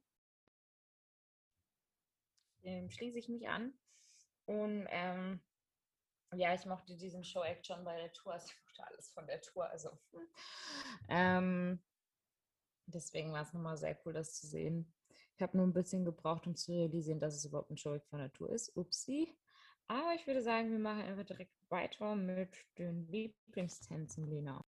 Dem schließe ich mich an. Und ähm, ja, ich mochte diesen Show-Act schon bei der Tour. Also ich mochte alles von der Tour. Also ähm, deswegen war es nochmal sehr cool, das zu sehen. Ich habe nur ein bisschen gebraucht, um zu realisieren, dass es überhaupt ein Show von Natur ist. Upsi. Aber ich würde sagen, wir machen einfach direkt weiter mit den Lieblingstänzen, Lena.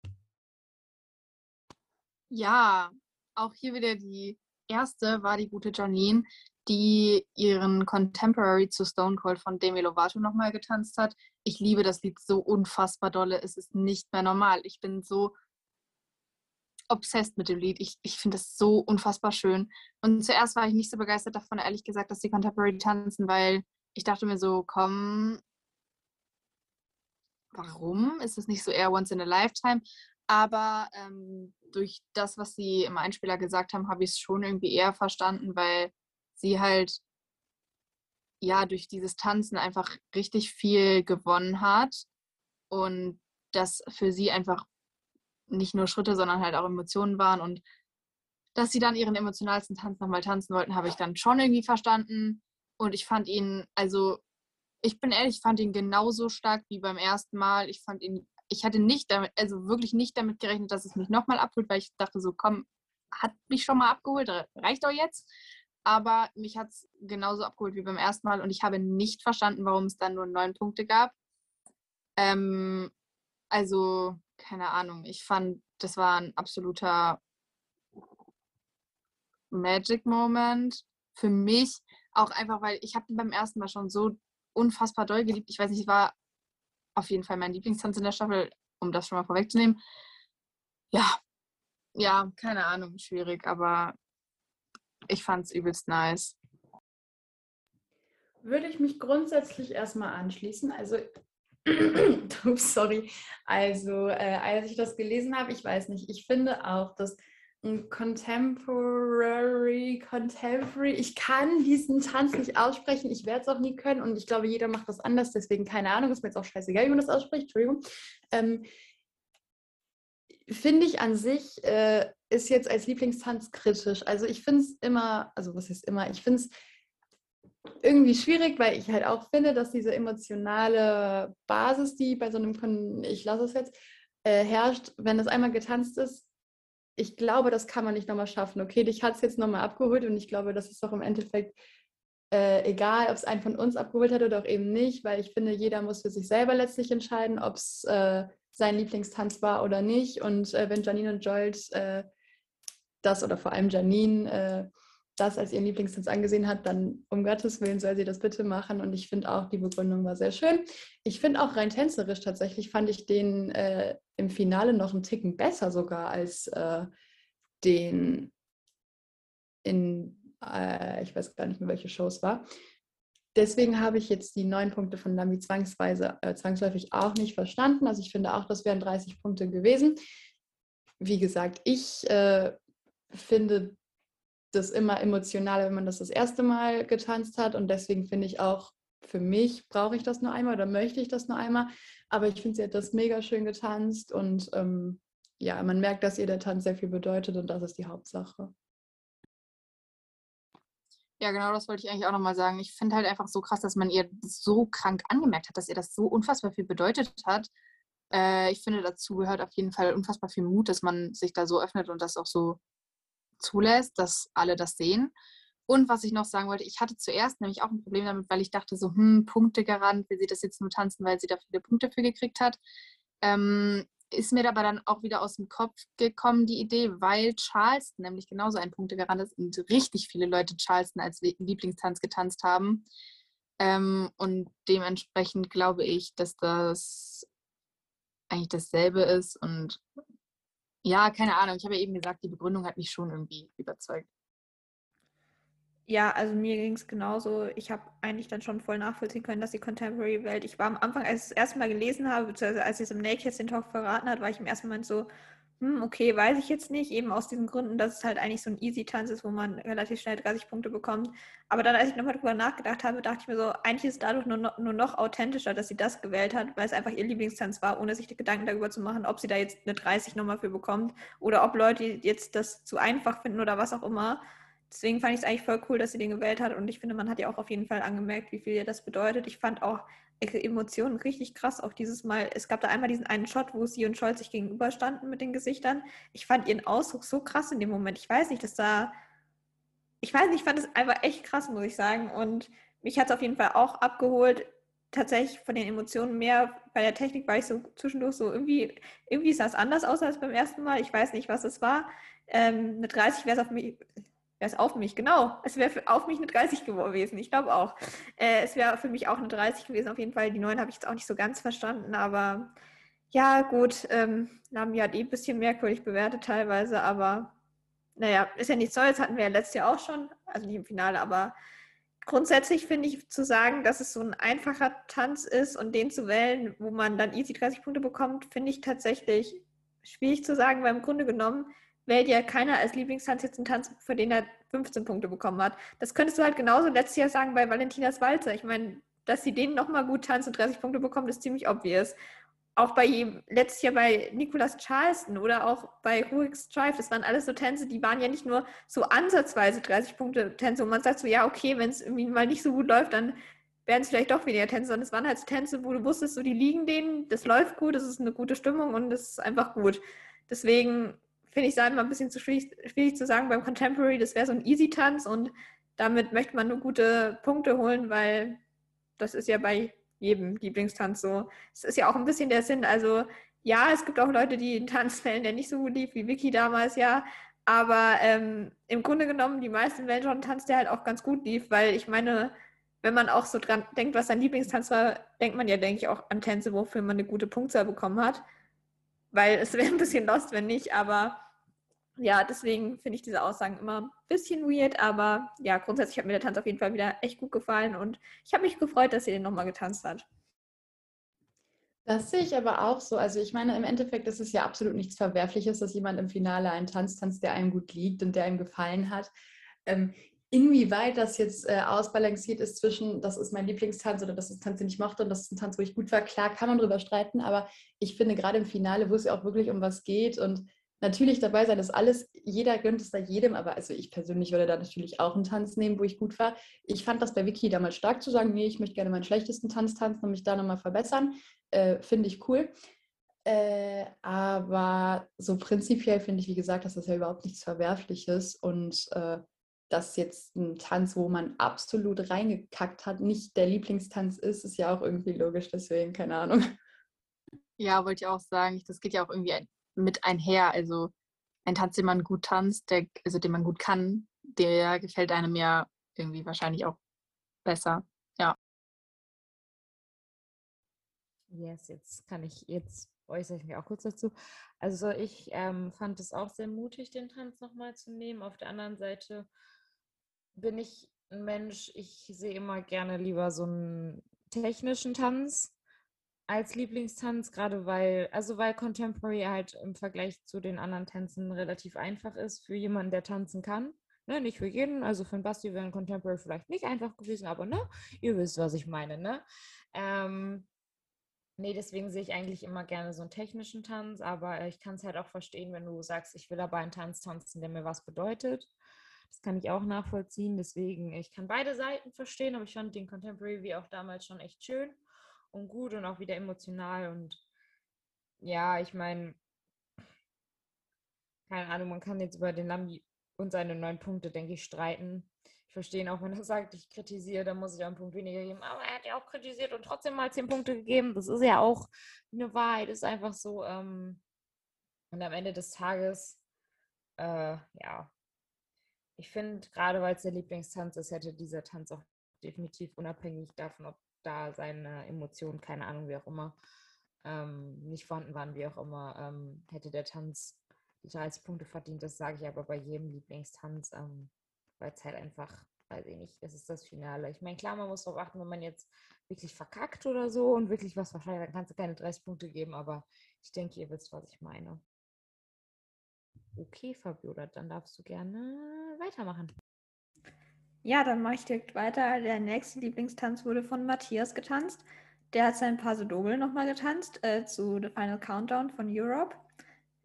Ja, auch hier wieder die erste war die gute Janine, die ihren Contemporary zu Stone Cold von Demi Lovato nochmal getanzt hat. Ich liebe das Lied so unfassbar dolle. Es ist nicht mehr normal. Ich bin so obsessed mit dem Lied. Ich, ich finde es so unfassbar schön. Und zuerst war ich nicht so begeistert davon, ehrlich gesagt, dass die Contemporary tanzen, weil ich dachte mir so, komm, warum? Ist es nicht so eher once in a lifetime? Aber ähm, durch das, was sie im Einspieler gesagt haben, habe ich es schon irgendwie eher verstanden, weil sie halt ja durch dieses Tanzen einfach richtig viel gewonnen hat und das für sie einfach nicht nur Schritte, sondern halt auch Emotionen waren. Und dass sie dann ihren emotionalsten Tanz nochmal tanzen wollten, habe ich dann schon irgendwie verstanden. Und ich fand ihn, also ich bin ehrlich, ich fand ihn genauso stark wie beim ersten Mal. Ich fand ihn, ich hatte nicht damit, also wirklich nicht damit gerechnet, dass es mich nochmal abholt, weil ich dachte so, komm, hat mich schon mal abgeholt, reicht doch jetzt. Aber mich hat es genauso abgeholt wie beim ersten Mal und ich habe nicht verstanden, warum es dann nur neun Punkte gab. Ähm, also keine Ahnung, ich fand, das war ein absoluter Magic Moment für mich. Auch einfach, weil ich habe beim ersten Mal schon so unfassbar doll geliebt. Ich weiß nicht, es war auf jeden Fall mein Lieblingstanz in der Staffel, um das schon mal vorwegzunehmen. Ja, ja, keine Ahnung, schwierig, aber ich fand es übelst nice. Würde ich mich grundsätzlich erstmal anschließen. Also sorry. Also, äh, als ich das gelesen habe, ich weiß nicht, ich finde auch, dass ein Contemporary, Contemporary, ich kann diesen Tanz nicht aussprechen, ich werde es auch nie können und ich glaube, jeder macht das anders, deswegen keine Ahnung, ist mir jetzt auch scheißegal, wie man das ausspricht, Entschuldigung. Ähm, finde ich an sich, äh, ist jetzt als Lieblingstanz kritisch. Also ich finde es immer, also was ist immer, ich finde es irgendwie schwierig, weil ich halt auch finde, dass diese emotionale Basis, die bei so einem, Kon ich lasse es jetzt, äh, herrscht, wenn das einmal getanzt ist, ich glaube, das kann man nicht nochmal schaffen. Okay, dich hat es jetzt nochmal abgeholt und ich glaube, das ist doch im Endeffekt äh, egal, ob es einen von uns abgeholt hat oder auch eben nicht, weil ich finde, jeder muss für sich selber letztlich entscheiden, ob es äh, sein Lieblingstanz war oder nicht. Und äh, wenn Janine und Jolt äh, das oder vor allem Janine äh, das als ihren Lieblingstanz angesehen hat, dann um Gottes Willen soll sie das bitte machen. Und ich finde auch, die Begründung war sehr schön. Ich finde auch rein tänzerisch tatsächlich, fand ich den äh, im Finale noch einen Ticken besser sogar als äh, den in, äh, ich weiß gar nicht mehr, welche Show es war. Deswegen habe ich jetzt die neun Punkte von Lambi zwangsweise, äh, zwangsläufig auch nicht verstanden. Also ich finde auch, das wären 30 Punkte gewesen. Wie gesagt, ich äh, finde das immer emotionaler, wenn man das das erste Mal getanzt hat. Und deswegen finde ich auch, für mich brauche ich das nur einmal oder möchte ich das nur einmal. Aber ich finde, sie hat das mega schön getanzt und ähm, ja, man merkt, dass ihr der Tanz sehr viel bedeutet und das ist die Hauptsache. Ja, genau, das wollte ich eigentlich auch nochmal sagen. Ich finde halt einfach so krass, dass man ihr so krank angemerkt hat, dass ihr das so unfassbar viel bedeutet hat. Äh, ich finde, dazu gehört auf jeden Fall unfassbar viel Mut, dass man sich da so öffnet und das auch so zulässt, dass alle das sehen. Und was ich noch sagen wollte, ich hatte zuerst nämlich auch ein Problem damit, weil ich dachte so, hm, Punktegarant, will sie das jetzt nur tanzen, weil sie da viele Punkte für gekriegt hat. Ähm, ist mir aber dann auch wieder aus dem Kopf gekommen, die Idee, weil Charleston nämlich genauso ein Punktegarant ist und richtig viele Leute Charleston als Lieblingstanz getanzt haben. Ähm, und dementsprechend glaube ich, dass das eigentlich dasselbe ist. Und ja, keine Ahnung, ich habe ja eben gesagt, die Begründung hat mich schon irgendwie überzeugt. Ja, also mir ging es genauso. Ich habe eigentlich dann schon voll nachvollziehen können, dass die Contemporary-Welt, ich war am Anfang, als ich es das erste Mal gelesen habe, beziehungsweise als es im den Talk verraten hat, war ich im ersten Moment so, hm, okay, weiß ich jetzt nicht, eben aus diesen Gründen, dass es halt eigentlich so ein Easy-Tanz ist, wo man relativ schnell 30 Punkte bekommt. Aber dann, als ich nochmal drüber nachgedacht habe, dachte ich mir so, eigentlich ist es dadurch nur noch, nur noch authentischer, dass sie das gewählt hat, weil es einfach ihr Lieblingstanz war, ohne sich Gedanken darüber zu machen, ob sie da jetzt eine 30 nochmal für bekommt oder ob Leute jetzt das zu einfach finden oder was auch immer. Deswegen fand ich es eigentlich voll cool, dass sie den gewählt hat. Und ich finde, man hat ja auch auf jeden Fall angemerkt, wie viel ihr das bedeutet. Ich fand auch Emotionen richtig krass auch dieses Mal. Es gab da einmal diesen einen Shot, wo sie und Scholz sich gegenüberstanden mit den Gesichtern. Ich fand ihren Ausdruck so krass in dem Moment. Ich weiß nicht, dass da. Ich weiß nicht, ich fand es einfach echt krass, muss ich sagen. Und mich hat es auf jeden Fall auch abgeholt. Tatsächlich von den Emotionen mehr. Bei der Technik war ich so zwischendurch so irgendwie, irgendwie sah es anders aus als beim ersten Mal. Ich weiß nicht, was es war. Ähm, eine 30 wäre es auf mich, wäre es auf mich, genau. Es wäre auf mich eine 30 gewesen, ich glaube auch. Äh, es wäre für mich auch eine 30 gewesen, auf jeden Fall. Die 9 habe ich jetzt auch nicht so ganz verstanden, aber ja, gut. Ähm, Nami hat eh ein bisschen merkwürdig bewertet teilweise, aber naja, ist ja nichts Neues, hatten wir ja letztes Jahr auch schon, also nicht im Finale, aber grundsätzlich finde ich zu sagen, dass es so ein einfacher Tanz ist und den zu wählen, wo man dann easy 30 Punkte bekommt, finde ich tatsächlich schwierig zu sagen, weil im Grunde genommen wählt ja keiner als Lieblingstanz jetzt einen Tanz, für den er 15 Punkte bekommen hat. Das könntest du halt genauso letztes Jahr sagen bei Valentinas Walzer. Ich meine, dass sie den nochmal gut tanzt und 30 Punkte bekommt, ist ziemlich obvious. Auch bei ihm, letztes Jahr bei Nicolas Charleston oder auch bei Ruix Drive, das waren alles so Tänze, die waren ja nicht nur so ansatzweise 30 Punkte Tänze, wo man sagt so, ja, okay, wenn es irgendwie mal nicht so gut läuft, dann werden es vielleicht doch weniger Tänze, sondern es waren halt so Tänze, wo du wusstest, so die liegen denen, das läuft gut, das ist eine gute Stimmung und das ist einfach gut. Deswegen finde ich es immer ein bisschen zu schwierig, schwierig zu sagen beim Contemporary, das wäre so ein Easy-Tanz und damit möchte man nur gute Punkte holen, weil das ist ja bei jedem Lieblingstanz so. Es ist ja auch ein bisschen der Sinn, also ja, es gibt auch Leute, die einen Tanz wählen, der nicht so gut lief wie Vicky damals, ja. Aber ähm, im Grunde genommen, die meisten wählen schon einen Tanz, der halt auch ganz gut lief, weil ich meine, wenn man auch so dran denkt, was sein Lieblingstanz war, denkt man ja, denke ich, auch an Tänze, wofür man eine gute Punktzahl bekommen hat weil es wäre ein bisschen lost, wenn nicht, aber ja, deswegen finde ich diese Aussagen immer ein bisschen weird, aber ja, grundsätzlich hat mir der Tanz auf jeden Fall wieder echt gut gefallen und ich habe mich gefreut, dass sie den nochmal getanzt hat. Das sehe ich aber auch so. Also ich meine, im Endeffekt ist es ja absolut nichts Verwerfliches, dass jemand im Finale einen Tanz tanzt, der einem gut liegt und der einem gefallen hat. Ähm, inwieweit das jetzt äh, ausbalanciert ist zwischen, das ist mein Lieblingstanz oder das ist ein Tanz, den ich mochte und das ist ein Tanz, wo ich gut war, klar kann man drüber streiten, aber ich finde gerade im Finale, wo es ja auch wirklich um was geht und natürlich dabei sein, dass alles, jeder gönnt es da jedem, aber also ich persönlich würde da natürlich auch einen Tanz nehmen, wo ich gut war. Ich fand das bei Vicky damals stark zu sagen, nee, ich möchte gerne meinen schlechtesten Tanz tanzen und mich da nochmal verbessern. Äh, finde ich cool. Äh, aber so prinzipiell finde ich, wie gesagt, dass das ja überhaupt nichts Verwerfliches und äh, dass jetzt ein Tanz, wo man absolut reingekackt hat, nicht der Lieblingstanz ist, ist ja auch irgendwie logisch, deswegen keine Ahnung. Ja, wollte ich auch sagen, das geht ja auch irgendwie mit einher. Also ein Tanz, den man gut tanzt, der, also den man gut kann, der gefällt einem ja irgendwie wahrscheinlich auch besser. Ja. Yes, jetzt kann ich, jetzt äußere ich mich auch kurz dazu. Also ich ähm, fand es auch sehr mutig, den Tanz nochmal zu nehmen. Auf der anderen Seite bin ich ein Mensch, ich sehe immer gerne lieber so einen technischen Tanz als Lieblingstanz, gerade weil, also weil Contemporary halt im Vergleich zu den anderen Tänzen relativ einfach ist für jemanden, der tanzen kann. Ne, nicht für jeden, also für einen Basti wäre ein Contemporary vielleicht nicht einfach gewesen, aber ne, ihr wisst, was ich meine, ne? Ähm, nee, deswegen sehe ich eigentlich immer gerne so einen technischen Tanz, aber ich kann es halt auch verstehen, wenn du sagst, ich will aber einen Tanz tanzen, der mir was bedeutet Das kann ich auch nachvollziehen. Deswegen, ich kann beide Seiten verstehen, aber ich fand den Contemporary wie auch damals schon echt schön und gut und auch wieder emotional. Und ja, ich meine, keine Ahnung, man kann jetzt über den Lambi und seine neun Punkte, denke ich, streiten. Ich verstehe ihn auch, wenn er sagt, ich kritisiere, dann muss ich auch einen Punkt weniger geben. Aber er hat ja auch kritisiert und trotzdem mal zehn Punkte gegeben. Das ist ja auch eine Wahrheit, ist einfach so. Ähm, und am Ende des Tages, äh, ja, ich finde, gerade weil es der Lieblingstanz ist, hätte dieser Tanz auch definitiv unabhängig davon, ob da seine Emotionen, keine Ahnung, wie auch immer, ähm, nicht vorhanden waren, wie auch immer, ähm, hätte der Tanz die 30 Punkte verdient. Das sage ich aber bei jedem Lieblingstanz, ähm, weil es halt einfach, weiß ich nicht, es ist das Finale. Ich meine, klar, man muss darauf achten, wenn man jetzt wirklich verkackt oder so und wirklich was wahrscheinlich, dann kannst du keine 30 Punkte geben, aber ich denke, ihr wisst, was ich meine. Okay, Fabiola, dann darfst du gerne weitermachen. Ja, dann mache ich direkt weiter. Der nächste Lieblingstanz wurde von Matthias getanzt. Der hat sein Paso Doble nochmal getanzt äh, zu The Final Countdown von Europe.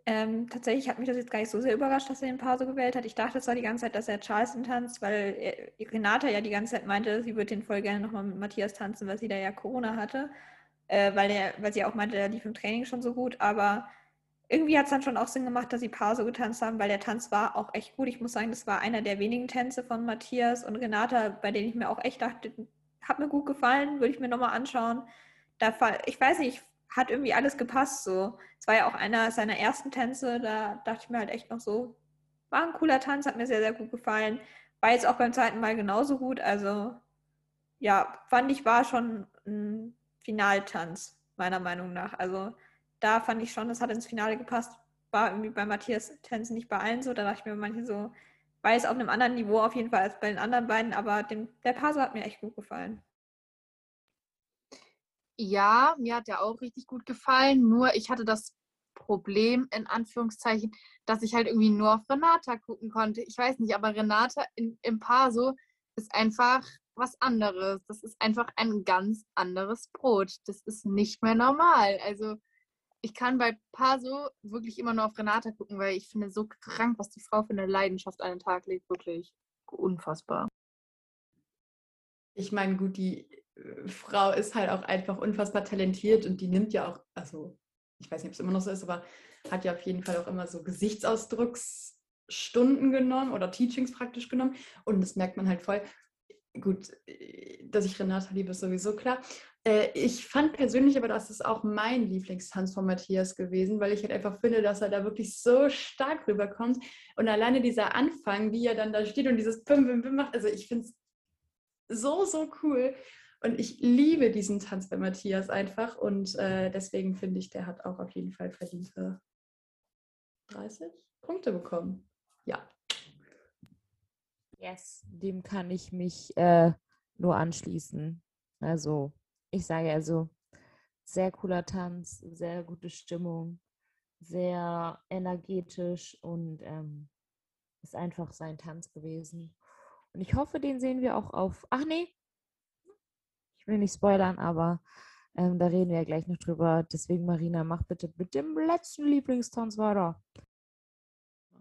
Ähm, tatsächlich hat mich das jetzt gar nicht so sehr überrascht, dass er den Paso gewählt hat. Ich dachte zwar die ganze Zeit, dass er Charleston tanzt, weil er, Renata ja die ganze Zeit meinte, sie würde den voll gerne nochmal mit Matthias tanzen, weil sie da ja Corona hatte. Äh, weil, er, weil sie auch meinte, er lief im Training schon so gut. Aber irgendwie hat es dann schon auch Sinn gemacht, dass sie Paso getanzt haben, weil der Tanz war auch echt gut. Ich muss sagen, das war einer der wenigen Tänze von Matthias und Renata, bei denen ich mir auch echt dachte, hat mir gut gefallen, würde ich mir nochmal anschauen. Da, ich weiß nicht, hat irgendwie alles gepasst so. Es war ja auch einer seiner ersten Tänze, da dachte ich mir halt echt noch so, war ein cooler Tanz, hat mir sehr, sehr gut gefallen. War jetzt auch beim zweiten Mal genauso gut, also ja, fand ich, war schon ein Finaltanz, meiner Meinung nach. Also da fand ich schon, das hat ins Finale gepasst. War irgendwie bei Matthias Tänzen nicht bei allen so, da dachte ich mir manche so, war es auf einem anderen Niveau auf jeden Fall als bei den anderen beiden, aber dem, der Paso hat mir echt gut gefallen. Ja, mir hat der auch richtig gut gefallen. Nur ich hatte das Problem, in Anführungszeichen, dass ich halt irgendwie nur auf Renata gucken konnte. Ich weiß nicht, aber Renata in, im Paso ist einfach was anderes. Das ist einfach ein ganz anderes Brot. Das ist nicht mehr normal. Also ich kann bei Paso wirklich immer nur auf Renata gucken, weil ich finde so krank, was die Frau für eine Leidenschaft an den Tag legt. Wirklich unfassbar. Ich meine, gut, die Frau ist halt auch einfach unfassbar talentiert und die nimmt ja auch, also ich weiß nicht, ob es immer noch so ist, aber hat ja auf jeden Fall auch immer so Gesichtsausdrucksstunden genommen oder Teachings praktisch genommen und das merkt man halt voll. Gut, dass ich Renata liebe, ist sowieso klar. Äh, ich fand persönlich aber, dass es auch mein Lieblingstanz von Matthias gewesen, weil ich halt einfach finde, dass er da wirklich so stark rüberkommt. Und alleine dieser Anfang, wie er dann da steht und dieses Pim, Pim, Pim macht, also ich finde es so, so cool. Und ich liebe diesen Tanz bei Matthias einfach. Und äh, deswegen finde ich, der hat auch auf jeden Fall verdiente 30 Punkte bekommen. Ja. Yes, dem kann ich mich äh, nur anschließen. Also, ich sage also, sehr cooler Tanz, sehr gute Stimmung, sehr energetisch und ähm, ist einfach sein Tanz gewesen. Und ich hoffe, den sehen wir auch auf. Ach nee, ich will nicht spoilern, aber ähm, da reden wir ja gleich noch drüber. Deswegen, Marina, mach bitte mit dem letzten Lieblingstanz weiter.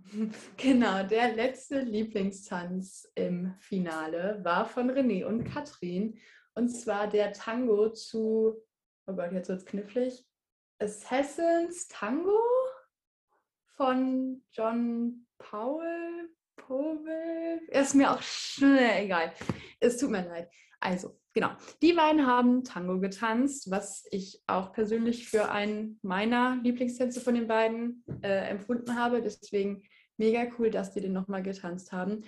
Genau, der letzte Lieblingstanz im Finale war von René und Katrin. Und zwar der Tango zu, oh Gott, jetzt wird es knifflig, Assassins Tango von John Powell. Powell. Ist mir auch schnell egal. Es tut mir leid. Also, genau. Die beiden haben Tango getanzt, was ich auch persönlich für einen meiner Lieblingstänze von den beiden äh, empfunden habe. Deswegen mega cool, dass die den nochmal getanzt haben.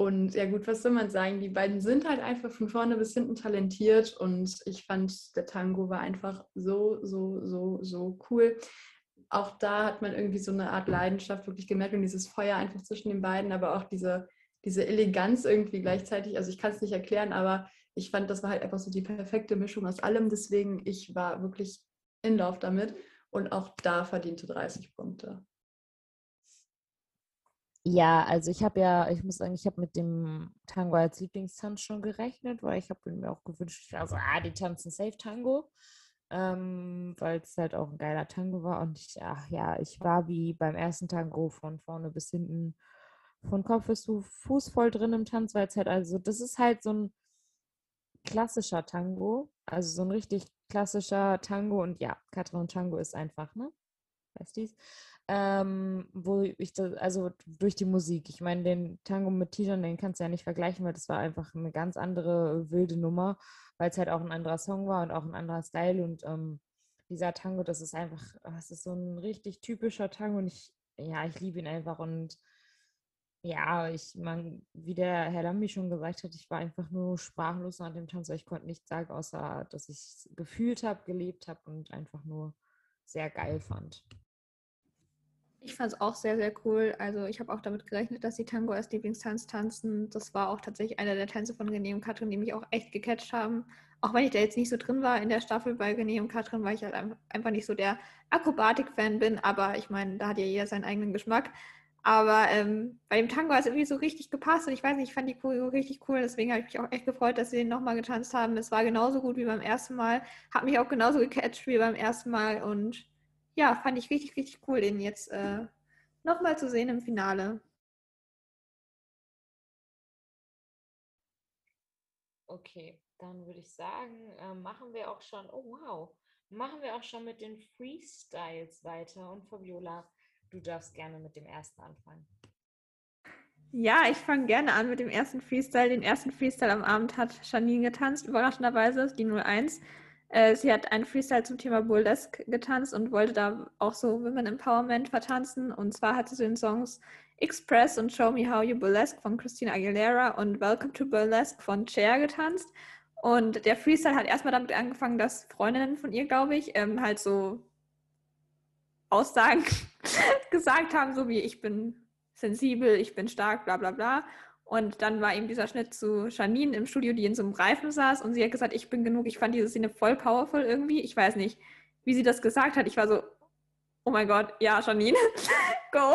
Und ja gut, was soll man sagen? Die beiden sind halt einfach von vorne bis hinten talentiert und ich fand, der Tango war einfach so, so, so, so cool. Auch da hat man irgendwie so eine Art Leidenschaft wirklich gemerkt und dieses Feuer einfach zwischen den beiden, aber auch diese, diese Eleganz irgendwie gleichzeitig. Also ich kann es nicht erklären, aber ich fand, das war halt einfach so die perfekte Mischung aus allem. Deswegen, ich war wirklich in Lauf damit und auch da verdiente 30 Punkte. Ja, also ich habe ja, ich muss sagen, ich habe mit dem Tango als Lieblingstanz schon gerechnet, weil ich habe mir auch gewünscht, also ah, die tanzen Safe Tango, ähm, weil es halt auch ein geiler Tango war und ich, ach ja, ich war wie beim ersten Tango von vorne bis hinten von Kopf bis zu Fuß voll drin im Tanz, weil es halt, also das ist halt so ein klassischer Tango, also so ein richtig klassischer Tango und ja, Katrin Tango ist einfach, ne? Du ähm, wo ich das, also durch die Musik. Ich meine, den Tango mit Tijan, den kannst du ja nicht vergleichen, weil das war einfach eine ganz andere wilde Nummer, weil es halt auch ein anderer Song war und auch ein anderer Style und ähm, dieser Tango, das ist einfach, das ist so ein richtig typischer Tango und ich, ja, ich liebe ihn einfach und ja, ich meine, wie der Herr Lambi schon gesagt hat, ich war einfach nur sprachlos nach dem Tanz, weil ich konnte nichts sagen, außer dass ich es gefühlt habe, gelebt habe und einfach nur sehr geil fand. Ich fand es auch sehr, sehr cool. Also ich habe auch damit gerechnet, dass die Tango als Lieblingstanz tanzen. Das war auch tatsächlich einer der Tänze von René und Katrin, die mich auch echt gecatcht haben. Auch wenn ich da jetzt nicht so drin war in der Staffel bei René und Katrin, weil ich halt einfach nicht so der Akrobatik-Fan bin. Aber ich meine, da hat ja jeder seinen eigenen Geschmack. Aber ähm, bei dem Tango hat es irgendwie so richtig gepasst und ich weiß nicht, ich fand die Choreo richtig cool. Deswegen habe ich mich auch echt gefreut, dass sie den nochmal getanzt haben. Es war genauso gut wie beim ersten Mal. Hat mich auch genauso gecatcht wie beim ersten Mal und ja, fand ich richtig, richtig cool, den jetzt äh, nochmal zu sehen im Finale. Okay, dann würde ich sagen, äh, machen wir auch schon, oh wow, machen wir auch schon mit den Freestyles weiter. Und Fabiola, du darfst gerne mit dem ersten anfangen. Ja, ich fange gerne an mit dem ersten Freestyle. Den ersten Freestyle am Abend hat Janine getanzt, überraschenderweise, die 01. Äh, sie hat einen Freestyle zum Thema Burlesque getanzt und wollte da auch so Women Empowerment vertanzen. Und zwar hatte sie den Songs Express und Show Me How You Burlesque von Christina Aguilera und Welcome to Burlesque von Cher getanzt. Und der Freestyle hat erstmal damit angefangen, dass Freundinnen von ihr, glaube ich, ähm, halt so Aussagen gesagt haben, so wie ich bin sensibel, ich bin stark, bla bla bla. Und dann war eben dieser Schnitt zu Janine im Studio, die in so einem Reifen saß und sie hat gesagt, ich bin genug. Ich fand diese Szene voll powerful irgendwie. Ich weiß nicht, wie sie das gesagt hat. Ich war so, oh mein Gott, ja, Janine, go.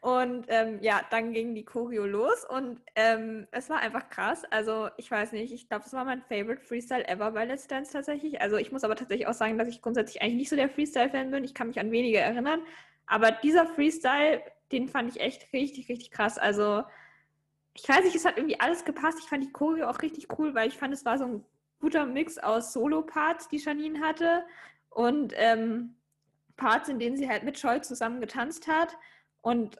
Und ähm, ja, dann ging die Choreo los und ähm, es war einfach krass. Also ich weiß nicht, ich glaube, es war mein Favorite Freestyle ever bei Let's Dance tatsächlich. Also ich muss aber tatsächlich auch sagen, dass ich grundsätzlich eigentlich nicht so der Freestyle-Fan bin. Ich kann mich an wenige erinnern. Aber dieser Freestyle, den fand ich echt richtig, richtig krass. Also ich weiß nicht, es hat irgendwie alles gepasst. Ich fand die Choreo auch richtig cool, weil ich fand, es war so ein guter Mix aus Solo-Parts, die Janine hatte und ähm, Parts, in denen sie halt mit Scholl zusammen getanzt hat. Und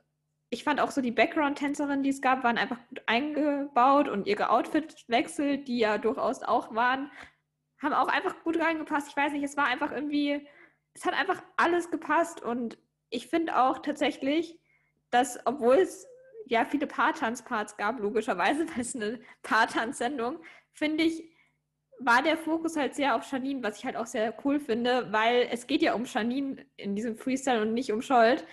ich fand auch so die Background-Tänzerinnen, die es gab, waren einfach gut eingebaut und ihre Outfit-Wechsel, die ja durchaus auch waren, haben auch einfach gut reingepasst. Ich weiß nicht, es war einfach irgendwie, es hat einfach alles gepasst und ich finde auch tatsächlich, dass, obwohl es ja viele Paartanzparts gab, logischerweise, weil es eine Paartanzsendung, finde ich, war der Fokus halt sehr auf Janine, was ich halt auch sehr cool finde, weil es geht ja um Janine in diesem Freestyle und nicht um Scholt.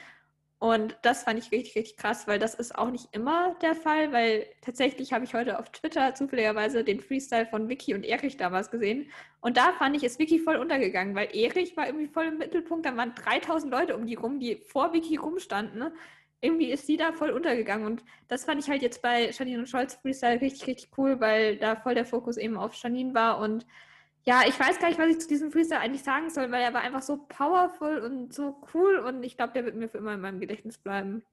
Und das fand ich richtig, richtig krass, weil das ist auch nicht immer der Fall, weil tatsächlich habe ich heute auf Twitter zufälligerweise den Freestyle von Vicky und Erich damals gesehen. Und da fand ich es Vicky voll untergegangen, weil Erich war irgendwie voll im Mittelpunkt. Da waren 3000 Leute um die rum, die vor Vicky rumstanden. Ne? irgendwie ist sie da voll untergegangen. Und das fand ich halt jetzt bei Janine und Scholz Freestyle richtig, richtig cool, weil da voll der Fokus eben auf Janine war. Und ja, ich weiß gar nicht, was ich zu diesem Freestyle eigentlich sagen soll, weil er war einfach so powerful und so cool und ich glaube, der wird mir für immer in meinem Gedächtnis bleiben.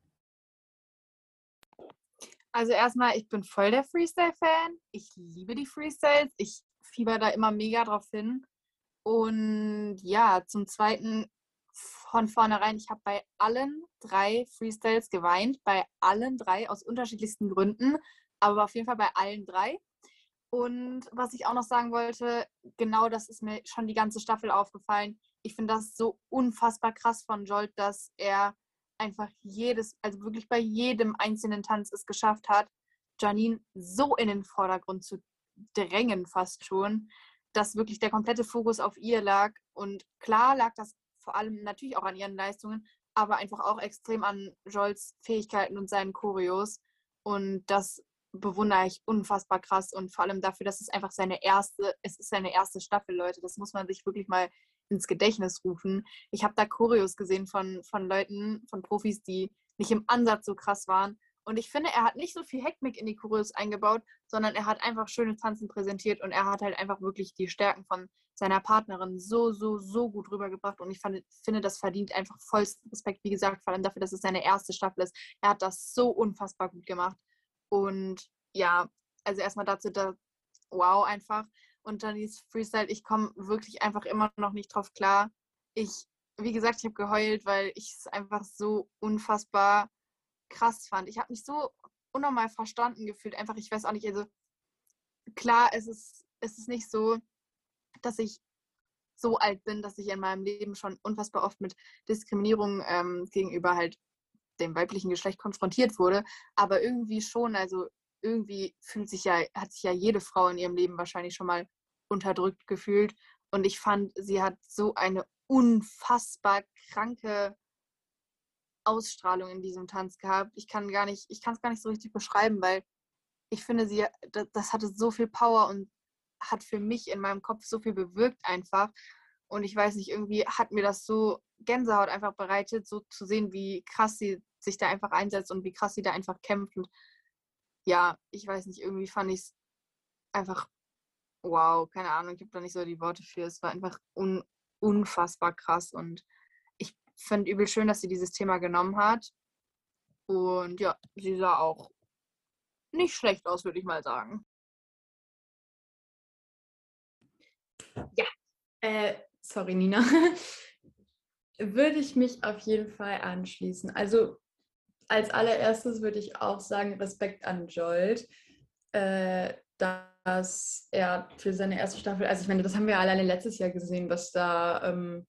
Also erstmal, ich bin voll der Freestyle-Fan. Ich liebe die Freestyles. Ich fieber da immer mega drauf hin. Und ja, zum Zweiten, von vornherein, ich habe bei allen drei Freestyles geweint, bei allen drei aus unterschiedlichsten Gründen, aber auf jeden Fall bei allen drei. Und was ich auch noch sagen wollte, genau das ist mir schon die ganze Staffel aufgefallen. Ich finde das so unfassbar krass von Jolt, dass er einfach jedes, also wirklich bei jedem einzelnen Tanz es geschafft hat, Janine so in den Vordergrund zu drängen, fast schon, dass wirklich der komplette Fokus auf ihr lag. Und klar lag das vor allem natürlich auch an ihren Leistungen, aber einfach auch extrem an Jolls Fähigkeiten und seinen Choreos. Und das bewundere ich unfassbar krass und vor allem dafür, dass es einfach seine erste, es ist seine erste Staffel, Leute. Das muss man sich wirklich mal ins Gedächtnis rufen. Ich habe da Choreos gesehen von, von Leuten, von Profis, die nicht im Ansatz so krass waren. Und ich finde, er hat nicht so viel Heckmeck in die Choreos eingebaut, sondern er hat einfach schöne Tanzen präsentiert und er hat halt einfach wirklich die Stärken von seiner Partnerin so, so, so gut rübergebracht. Und ich fand, finde, das verdient einfach vollsten Respekt, wie gesagt, vor allem dafür, dass es seine erste Staffel ist. Er hat das so unfassbar gut gemacht. Und ja, also erstmal dazu, da, wow, einfach. Und dann dieses Freestyle, ich komme wirklich einfach immer noch nicht drauf klar. Ich, wie gesagt, ich habe geheult, weil ich es einfach so unfassbar krass fand. Ich habe mich so unnormal verstanden gefühlt. Einfach, ich weiß auch nicht, also klar, es ist, es ist nicht so, dass ich so alt bin, dass ich in meinem Leben schon unfassbar oft mit Diskriminierung ähm, gegenüber halt dem weiblichen Geschlecht konfrontiert wurde, aber irgendwie schon, also irgendwie fühlt sich ja, hat sich ja jede Frau in ihrem Leben wahrscheinlich schon mal unterdrückt gefühlt. Und ich fand, sie hat so eine unfassbar kranke Ausstrahlung in diesem Tanz gehabt. Ich kann gar nicht, ich kann es gar nicht so richtig beschreiben, weil ich finde, sie, das, das hatte so viel Power und hat für mich in meinem Kopf so viel bewirkt einfach. Und ich weiß nicht, irgendwie hat mir das so Gänsehaut einfach bereitet, so zu sehen, wie krass sie sich da einfach einsetzt und wie krass sie da einfach kämpft. Und ja, ich weiß nicht, irgendwie fand ich es einfach wow, keine Ahnung, ich habe da nicht so die Worte für. Es war einfach un unfassbar krass und ich finde übel schön, dass sie dieses Thema genommen hat. Und ja, sie sah auch nicht schlecht aus, würde ich mal sagen. Ja, äh, sorry, Nina. würde ich mich auf jeden Fall anschließen. Also als allererstes würde ich auch sagen, Respekt an Jolt, äh, dass er für seine erste Staffel, also ich meine, das haben wir alleine letztes Jahr gesehen, was da ähm,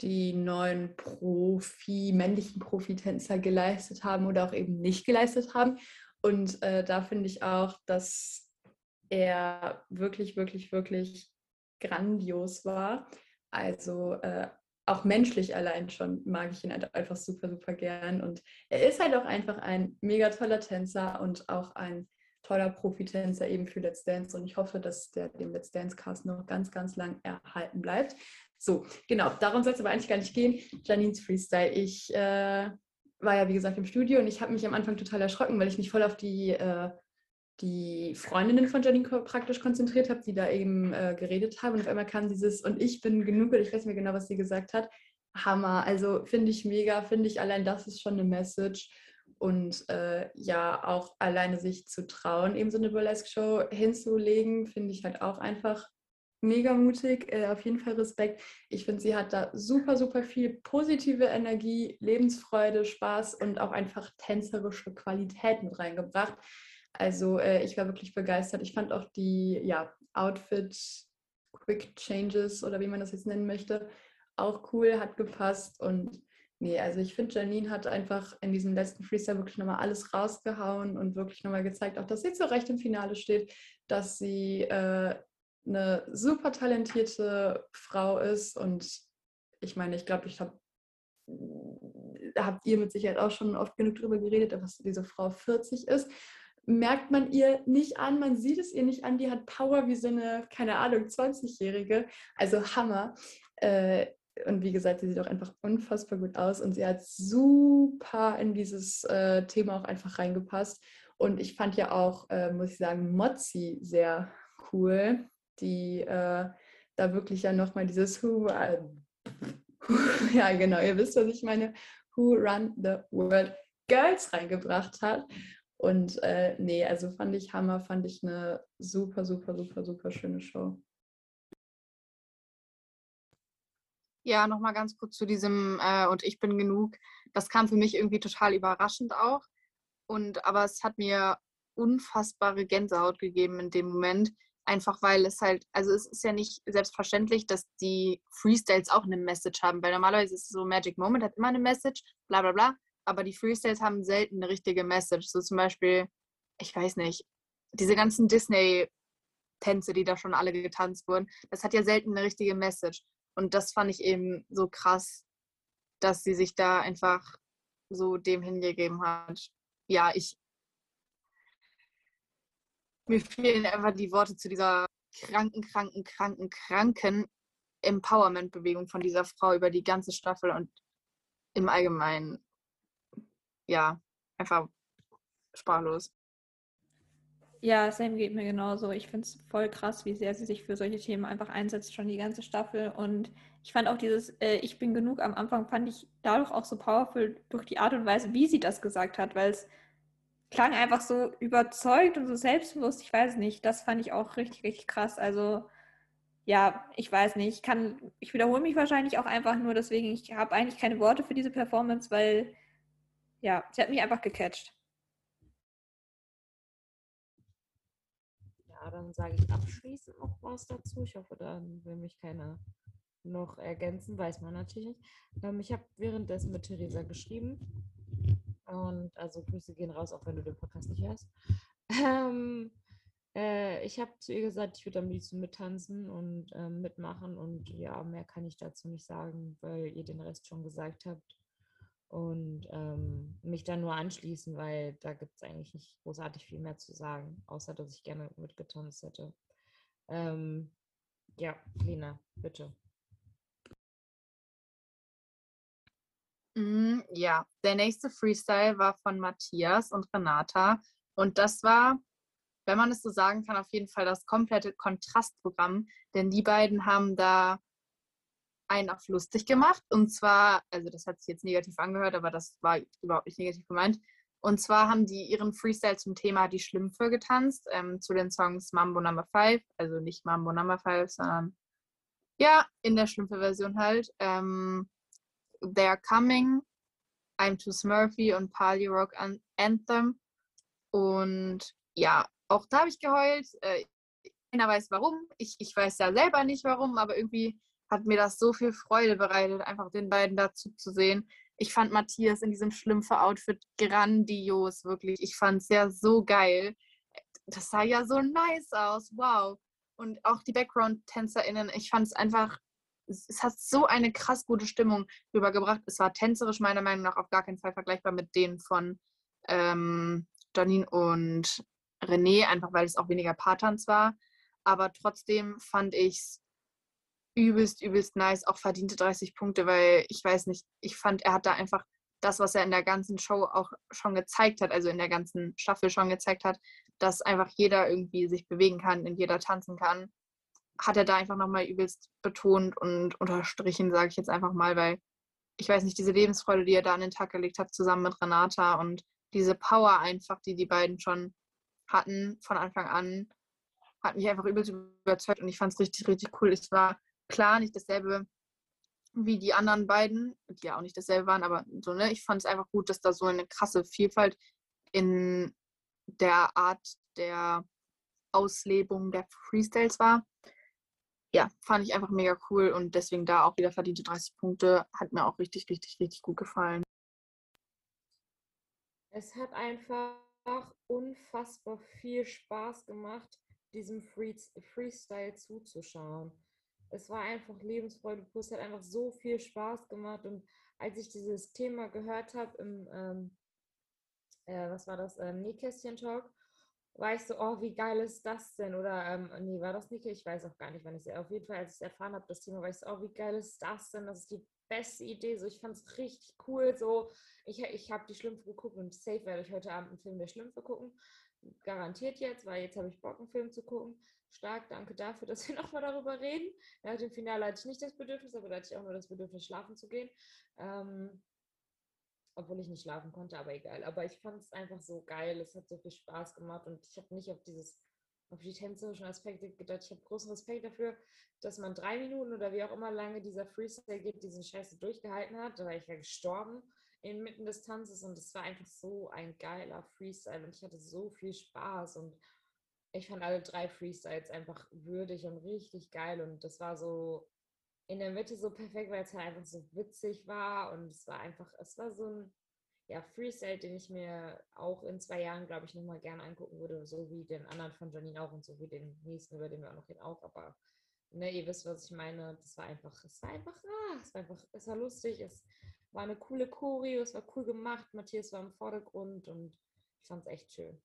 die neuen Profi, männlichen Profitänzer geleistet haben oder auch eben nicht geleistet haben. Und äh, da finde ich auch, dass er wirklich, wirklich, wirklich grandios war. Also äh, auch menschlich allein schon mag ich ihn halt einfach super, super gern. Und er ist halt auch einfach ein mega toller Tänzer und auch ein toller Profitänzer eben für Let's Dance. Und ich hoffe, dass der dem Let's Dance Cast noch ganz, ganz lang erhalten bleibt. So, genau, darum soll es aber eigentlich gar nicht gehen. Janines Freestyle. Ich äh, war ja, wie gesagt, im Studio und ich habe mich am Anfang total erschrocken, weil ich mich voll auf die äh, die Freundinnen von Janine praktisch konzentriert habe, die da eben äh, geredet haben. Und auf einmal kam dieses, und ich bin genug, ich weiß nicht mehr genau, was sie gesagt hat. Hammer. Also finde ich mega, finde ich allein das ist schon eine Message. Und äh, ja, auch alleine sich zu trauen, eben so eine Burlesque-Show hinzulegen, finde ich halt auch einfach mega mutig. Äh, auf jeden Fall Respekt. Ich finde, sie hat da super, super viel positive Energie, Lebensfreude, Spaß und auch einfach tänzerische Qualität mit reingebracht. Also äh, ich war wirklich begeistert. Ich fand auch die ja, Outfit Quick Changes oder wie man das jetzt nennen möchte, auch cool, hat gepasst. Und nee, also ich finde, Janine hat einfach in diesem letzten Freestyle wirklich nochmal alles rausgehauen und wirklich nochmal gezeigt, auch dass sie zu Recht im Finale steht, dass sie äh, eine super talentierte Frau ist. Und ich meine, ich glaube, ich habe habt ihr mit Sicherheit auch schon oft genug darüber geredet, dass diese Frau 40 ist merkt man ihr nicht an, man sieht es ihr nicht an, die hat Power wie so eine, keine Ahnung, 20-Jährige. Also Hammer. Äh, und wie gesagt, sie sieht auch einfach unfassbar gut aus und sie hat super in dieses äh, Thema auch einfach reingepasst. Und ich fand ja auch, äh, muss ich sagen, Mozzi sehr cool, die da wirklich ja nochmal dieses Who, ja genau, ihr wisst, was ich meine, Who Run the World Girls reingebracht hat. Und äh, nee, also fand ich Hammer, fand ich eine super, super, super, super schöne Show. Ja, nochmal ganz kurz zu diesem äh, und ich bin genug. Das kam für mich irgendwie total überraschend auch. Und aber es hat mir unfassbare Gänsehaut gegeben in dem Moment. Einfach weil es halt, also es ist ja nicht selbstverständlich, dass die Freestyles auch eine Message haben, weil normalerweise ist es so, Magic Moment hat immer eine Message, bla bla bla aber die Freestyles haben selten eine richtige Message. So zum Beispiel, ich weiß nicht, diese ganzen Disney-Tänze, die da schon alle getanzt wurden, das hat ja selten eine richtige Message. Und das fand ich eben so krass, dass sie sich da einfach so dem hingegeben hat. Ja, ich. Mir fehlen einfach die Worte zu dieser kranken, kranken, kranken, kranken Empowerment-Bewegung von dieser Frau über die ganze Staffel und im Allgemeinen ja, einfach sprachlos. Ja, Sam geht mir genauso. Ich finde es voll krass, wie sehr sie sich für solche Themen einfach einsetzt, schon die ganze Staffel. Und ich fand auch dieses äh, Ich bin genug am Anfang, fand ich dadurch auch so powerful durch die Art und Weise, wie sie das gesagt hat, weil es klang einfach so überzeugt und so selbstbewusst. Ich weiß nicht, das fand ich auch richtig, richtig krass. Also ja, ich weiß nicht, ich kann, ich wiederhole mich wahrscheinlich auch einfach nur, deswegen, ich habe eigentlich keine Worte für diese Performance, weil ja, sie hat mich einfach gecatcht. Ja, dann sage ich abschließend noch was dazu. Ich hoffe, dann will mich keiner noch ergänzen, weiß man natürlich nicht. Ähm, ich habe währenddessen mit Theresa geschrieben. Und also Grüße gehen raus, auch wenn du den Podcast nicht hörst. Ähm, äh, ich habe zu ihr gesagt, ich würde am liebsten mittanzen und ähm, mitmachen. Und ja, mehr kann ich dazu nicht sagen, weil ihr den Rest schon gesagt habt und ähm, mich dann nur anschließen, weil da gibt es eigentlich nicht großartig viel mehr zu sagen, außer dass ich gerne mitgetanzt hätte. Ähm, ja, Lena, bitte. Mm, ja, der nächste Freestyle war von Matthias und Renata. Und das war, wenn man es so sagen kann, auf jeden Fall das komplette Kontrastprogramm. Denn die beiden haben da einen auf lustig gemacht. Und zwar, also das hat sich jetzt negativ angehört, aber das war überhaupt nicht negativ gemeint. Und zwar haben die ihren Freestyle zum Thema Die Schlümpfe getanzt, ähm, zu den Songs Mambo Number 5, also nicht Mambo Number 5, sondern ja, in der Schlümpfe-Version halt. Ähm, They're Coming, I'm Too Smurfy und Party Rock Anthem. Und ja, auch da habe ich geheult. Äh, keiner weiß warum. Ich, ich weiß ja selber nicht warum, aber irgendwie hat mir das so viel Freude bereitet, einfach den beiden dazu zu sehen. Ich fand Matthias in diesem Schlümpfe-Outfit grandios, wirklich. Ich fand es ja so geil. Das sah ja so nice aus, wow. Und auch die Background-TänzerInnen, ich fand es einfach, es hat so eine krass gute Stimmung rübergebracht. Es war tänzerisch meiner Meinung nach auf gar keinen Fall vergleichbar mit denen von ähm, Janine und René, einfach weil es auch weniger Paartanz war. Aber trotzdem fand ich es übelst, übelst nice, auch verdiente 30 Punkte, weil ich weiß nicht, ich fand, er hat da einfach das, was er in der ganzen Show auch schon gezeigt hat, also in der ganzen Staffel schon gezeigt hat, dass einfach jeder irgendwie sich bewegen kann, in jeder tanzen kann, hat er da einfach nochmal übelst betont und unterstrichen, sage ich jetzt einfach mal, weil ich weiß nicht, diese Lebensfreude, die er da an den Tag gelegt hat, zusammen mit Renata und diese Power einfach, die die beiden schon hatten von Anfang an, hat mich einfach übelst überzeugt und ich fand es richtig, richtig cool. Es war klar nicht dasselbe wie die anderen beiden, die ja auch nicht dasselbe waren, aber so, ne, ich fand es einfach gut, dass da so eine krasse Vielfalt in der Art der Auslebung der Freestyles war. Ja, fand ich einfach mega cool und deswegen da auch wieder verdiente 30 Punkte. Hat mir auch richtig, richtig, richtig gut gefallen. Es hat einfach unfassbar viel Spaß gemacht, diesem Freestyle zuzuschauen es war einfach Lebensfreude pur. Es hat einfach so viel Spaß gemacht. Und als ich dieses Thema gehört habe im, ähm, äh, was war das, ähm, Nähkästchen-Talk, war ich so, oh, wie geil ist das denn? Oder, ähm, nee, war das Nähkästchen? Ich weiß auch gar nicht, wann ich es, auf jeden Fall, als ich es erfahren habe, das Thema, war ich so, oh, wie geil ist das denn? Das ist die beste Idee. So, ich fand es richtig cool. So, ich, ich habe die Schlümpfe geguckt und safe werde ich heute Abend einen Film der Schlümpfe gucken. Garantiert jetzt, weil jetzt habe ich Bock, einen Film zu gucken stark. Danke dafür, dass wir nochmal darüber reden. Nach dem Finale hatte ich nicht das Bedürfnis, aber da hatte ich auch nur das Bedürfnis, schlafen zu gehen. Ähm, obwohl ich nicht schlafen konnte, aber egal. Aber ich fand es einfach so geil. Es hat so viel Spaß gemacht und ich habe nicht auf dieses auf die tänzerischen Aspekte gedacht. Ich habe großen Respekt dafür, dass man drei Minuten oder wie auch immer lange dieser Freestyle geht, diesen Scheiße durchgehalten hat. Da war ich ja gestorben inmitten des Tanzes und es war einfach so ein geiler Freestyle und ich hatte so viel Spaß und ich fand alle drei Freestyles einfach würdig und richtig geil. Und das war so in der Mitte so perfekt, weil es halt einfach so witzig war. Und es war einfach, es war so ein ja, Freestyle, den ich mir auch in zwei Jahren, glaube ich, nochmal gerne angucken würde. So wie den anderen von Janine auch und so wie den nächsten, über den wir auch noch reden, auch. Aber ne, ihr wisst, was ich meine. Das war einfach, es war einfach, ah, es war einfach, es war lustig, es war eine coole Choreo, es war cool gemacht. Matthias war im Vordergrund und ich fand es echt schön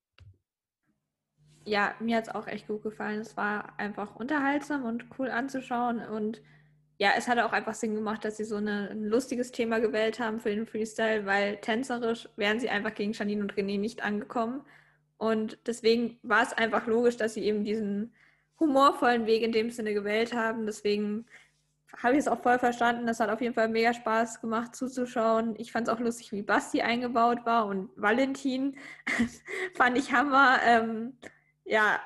ja, mir hat es auch echt gut gefallen. Es war einfach unterhaltsam und cool anzuschauen und ja, es hat auch einfach Sinn gemacht, dass sie so eine, ein lustiges Thema gewählt haben für den Freestyle, weil tänzerisch wären sie einfach gegen Janine und René nicht angekommen. Und deswegen war es einfach logisch, dass sie eben diesen humorvollen Weg in dem Sinne gewählt haben. Deswegen habe ich es auch voll verstanden. Das hat auf jeden Fall mega Spaß gemacht zuzuschauen. Ich fand es auch lustig, wie Basti eingebaut war und Valentin fand ich Hammer. Ähm, ja,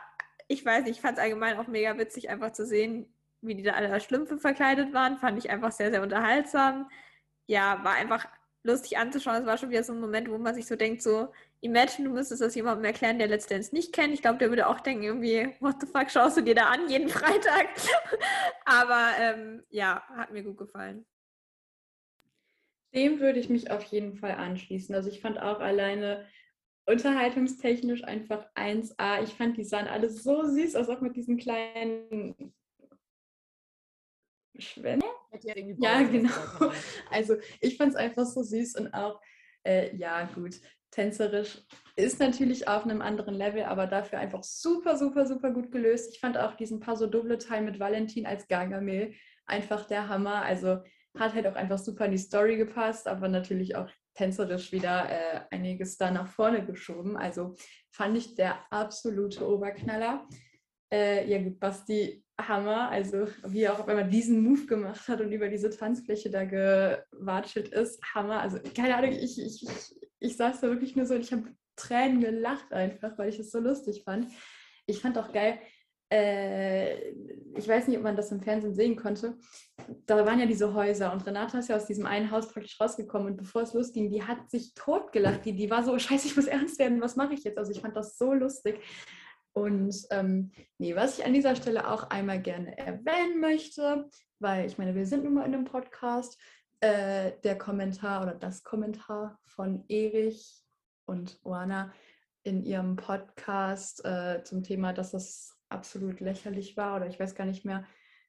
ich weiß nicht, ich fand es allgemein auch mega witzig, einfach zu sehen, wie die da alle als Schlümpfe verkleidet waren. Fand ich einfach sehr, sehr unterhaltsam. Ja, war einfach lustig anzuschauen. Es war schon wieder so ein Moment, wo man sich so denkt, so, imagine, du müsstest das jemandem erklären, der Let's Dance nicht kennt. Ich glaube, der würde auch denken, irgendwie, what the fuck, schaust du dir da an jeden Freitag? Aber ähm, ja, hat mir gut gefallen. Dem würde ich mich auf jeden Fall anschließen. Also ich fand auch alleine unterhaltungstechnisch einfach 1A. Ich fand, die sahen alle so süß aus, auch mit diesen kleinen Schwämme. Ja, genau. Also ich fand es einfach so süß und auch, äh, ja gut, tänzerisch ist natürlich auf einem anderen Level, aber dafür einfach super, super, super gut gelöst. Ich fand auch diesen Paso Doble Teil mit Valentin als Gargamel einfach der Hammer. Also hat halt auch einfach super in die Story gepasst, aber natürlich auch tänzerisch wieder äh, einiges da nach vorne geschoben. Also fand ich der absolute Oberknaller. Äh, ja gut, Basti Hammer, also wie er auch auf einmal diesen Move gemacht hat und über diese Tanzfläche da gewatschelt ist, Hammer. Also keine Ahnung, ich, ich, ich ich saß da wirklich nur so und ich habe Tränen gelacht einfach, weil ich es so lustig fand. Ich fand auch geil, äh, ich weiß nicht, ob man das im Fernsehen sehen konnte. Da waren ja diese Häuser und Renata ist ja aus diesem einen Haus praktisch rausgekommen und bevor es losging, die hat sich totgelacht. Die, die war so, scheiße, ich muss ernst werden, was mache ich jetzt? Also ich fand das so lustig. Und ähm, nee, was ich an dieser Stelle auch einmal gerne erwähnen möchte, weil ich meine, wir sind nun mal in einem Podcast, äh, der Kommentar oder das Kommentar von Erich und Oana in ihrem Podcast äh, zum Thema, dass das absolut lächerlich war oder ich weiß gar nicht mehr,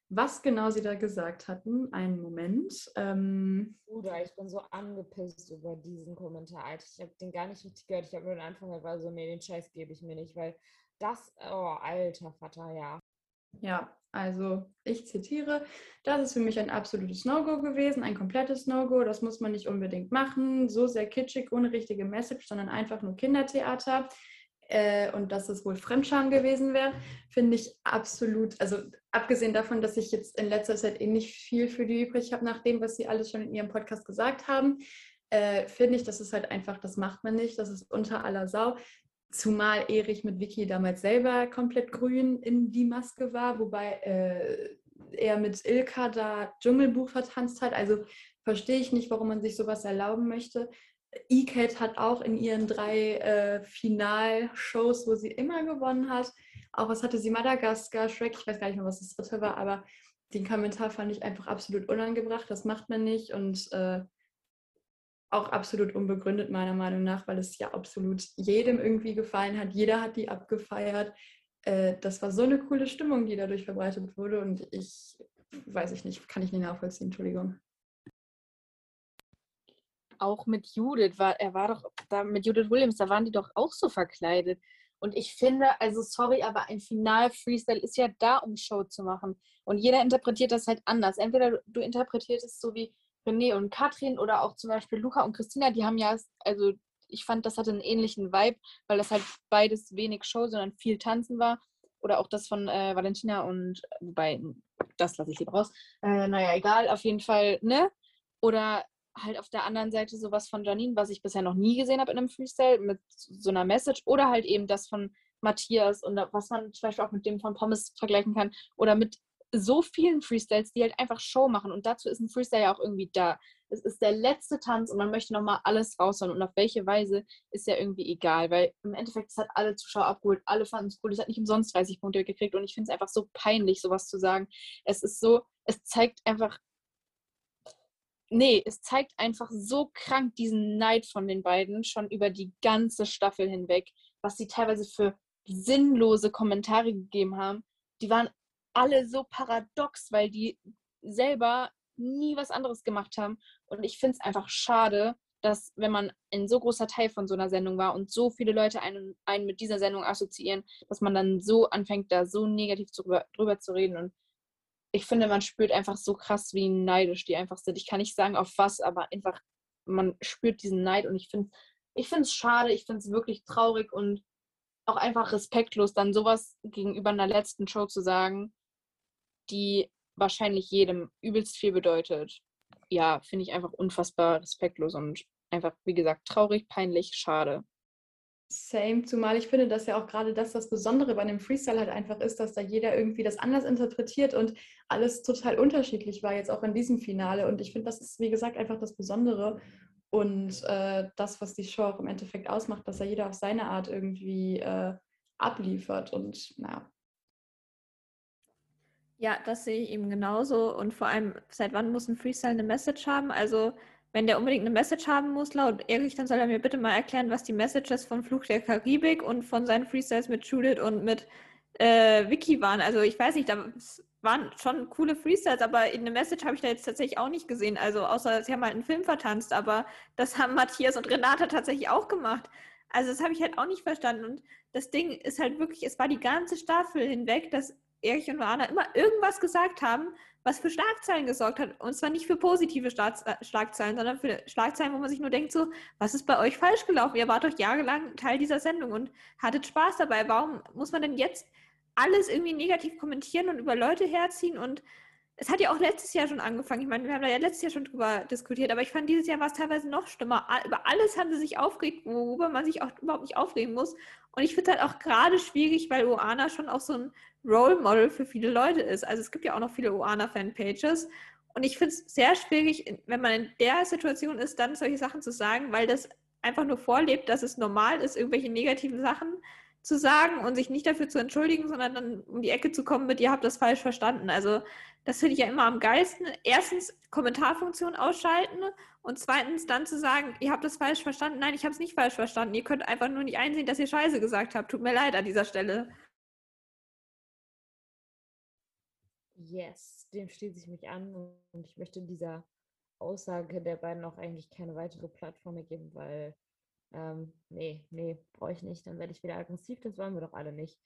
was genau sie da gesagt hatten. Einen Moment. Ähm, Bruder, ich bin so angepisst über diesen Kommentar. Alter. Ich habe den gar nicht richtig gehört. Ich habe nur den Anfang gehört, war so, nee, den Scheiß gebe ich mir nicht, weil das, oh, alter Vater, ja. Ja, also ich zitiere, das ist für mich ein absolutes No-Go gewesen, ein komplettes No-Go, das muss man nicht unbedingt machen, so sehr kitschig, ohne richtige Message, sondern einfach nur Kindertheater. Äh, und dass es wohl Fremdscham gewesen wäre, finde ich absolut, also abgesehen davon, dass ich jetzt in letzter Zeit eh nicht viel für die übrig habe, nach dem, was sie alles schon in ihrem Podcast gesagt haben, äh, finde ich, das ist halt einfach, das macht man nicht, das ist unter aller Sau. Zumal Erich mit Vicky damals selber komplett grün in die Maske war, wobei äh, er mit Ilka da Dschungelbuch vertanzt hat. Also verstehe ich nicht, warum man sich sowas erlauben möchte. E-Cat hat auch in ihren drei äh, Finalshows, wo sie immer gewonnen hat, auch was hatte sie, Madagaskar, Shrek, ich weiß gar nicht mehr, was das dritte war, aber den Kommentar fand ich einfach absolut unangebracht. Das macht man nicht und äh, auch absolut unbegründet meiner Meinung nach, weil es ja absolut jedem irgendwie gefallen hat. Jeder hat die abgefeiert. Äh, das war so eine coole Stimmung, die dadurch verbreitet wurde und ich weiß ich nicht, kann ich nicht nachvollziehen, Entschuldigung. Auch mit Judith war, er war doch da mit Judith Williams, da waren die doch auch so verkleidet. Und ich finde, also sorry, aber ein Final-Freestyle ist ja da, um Show zu machen. Und jeder interpretiert das halt anders. Entweder du, du interpretierst es so wie René und Katrin oder auch zum Beispiel Luca und Christina, die haben ja, also ich fand, das hatte einen ähnlichen Vibe, weil das halt beides wenig Show, sondern viel Tanzen war. Oder auch das von äh, Valentina und, wobei, das lasse ich lieber raus. Äh, naja, egal, auf jeden Fall, ne? Oder halt auf der anderen Seite sowas von Janine, was ich bisher noch nie gesehen habe in einem Freestyle, mit so einer Message. Oder halt eben das von Matthias und was man zum Beispiel auch mit dem von Pommes vergleichen kann. Oder mit so vielen Freestyles, die halt einfach Show machen. Und dazu ist ein Freestyle ja auch irgendwie da. Es ist der letzte Tanz und man möchte nochmal alles raushauen. Und auf welche Weise ist ja irgendwie egal, weil im Endeffekt es hat alle Zuschauer abgeholt, alle fanden es cool. Es hat nicht umsonst 30 Punkte gekriegt und ich finde es einfach so peinlich, sowas zu sagen. Es ist so, es zeigt einfach, nee, es zeigt einfach so krank diesen Neid von den beiden schon über die ganze Staffel hinweg, was sie teilweise für sinnlose Kommentare gegeben haben. Die waren alle so paradox, weil die selber nie was anderes gemacht haben. Und ich finde es einfach schade, dass wenn man ein so großer Teil von so einer Sendung war und so viele Leute einen, einen mit dieser Sendung assoziieren, dass man dann so anfängt, da so negativ drüber, drüber zu reden. Und ich finde, man spürt einfach so krass, wie neidisch die einfach sind. Ich kann nicht sagen, auf was, aber einfach, man spürt diesen Neid und ich finde ich finde es schade, ich finde es wirklich traurig und auch einfach respektlos, dann sowas gegenüber einer letzten Show zu sagen, die wahrscheinlich jedem übelst viel bedeutet. Ja, finde ich einfach unfassbar respektlos und einfach, wie gesagt, traurig, peinlich, schade. Same, zumal ich finde, dass ja auch gerade das das Besondere bei einem Freestyle halt einfach ist, dass da jeder irgendwie das anders interpretiert und alles total unterschiedlich war, jetzt auch in diesem Finale. Und ich finde, das ist, wie gesagt, einfach das Besondere und äh, das, was die Show auch im Endeffekt ausmacht, dass ja jeder auf seine Art irgendwie äh, abliefert. Und naja. Ja, das sehe ich eben genauso. Und vor allem, seit wann muss ein Freestyle eine Message haben? Also wenn der unbedingt eine Message haben muss, laut Erich, dann soll er mir bitte mal erklären, was die Messages von Fluch der Karibik und von seinen Freestyles mit Judith und mit äh, Vicky waren. Also ich weiß nicht, da waren schon coole Freestyles, aber in eine Message habe ich da jetzt tatsächlich auch nicht gesehen. Also außer sie haben halt einen Film vertanzt, aber das haben Matthias und Renata tatsächlich auch gemacht. Also das habe ich halt auch nicht verstanden. Und das Ding ist halt wirklich, es war die ganze Staffel hinweg, dass Erich und Joanna immer irgendwas gesagt haben, was für Schlagzeilen gesorgt hat. Und zwar nicht für positive äh, Schlagzeilen, sondern für Schlagzeilen, wo man sich nur denkt, so, was ist bei euch falsch gelaufen? Ihr wart doch jahrelang Teil dieser Sendung und hattet Spaß dabei. Warum muss man denn jetzt alles irgendwie negativ kommentieren und über Leute herziehen? Und es hat ja auch letztes Jahr schon angefangen. Ich meine, wir haben da ja letztes Jahr schon drüber diskutiert, aber ich fand, dieses Jahr war es teilweise noch schlimmer. Über alles haben sie sich aufgeregt, worüber man sich auch überhaupt nicht aufregen muss. Und ich finde es halt auch gerade schwierig, weil Oana schon auch so ein Role Model für viele Leute ist. Also es gibt ja auch noch viele Oana-Fanpages. Und ich finde es sehr schwierig, wenn man in der Situation ist, dann solche Sachen zu sagen, weil das einfach nur vorlebt, dass es normal ist, irgendwelche negativen Sachen zu sagen und sich nicht dafür zu entschuldigen, sondern dann um die Ecke zu kommen mit, ihr habt das falsch verstanden. Also das finde ich ja immer am geilsten. Erstens Kommentarfunktion ausschalten und zweitens dann zu sagen, ihr habt das falsch verstanden. Nein, ich habe es nicht falsch verstanden. Ihr könnt einfach nur nicht einsehen, dass ihr Scheiße gesagt habt. Tut mir leid an dieser Stelle. Yes, dem schließe ich mich an und ich möchte dieser Aussage der beiden auch eigentlich keine weitere Plattform mehr geben, weil ähm, nee, nee, brauche ich nicht. Dann werde ich wieder aggressiv, das wollen wir doch alle nicht.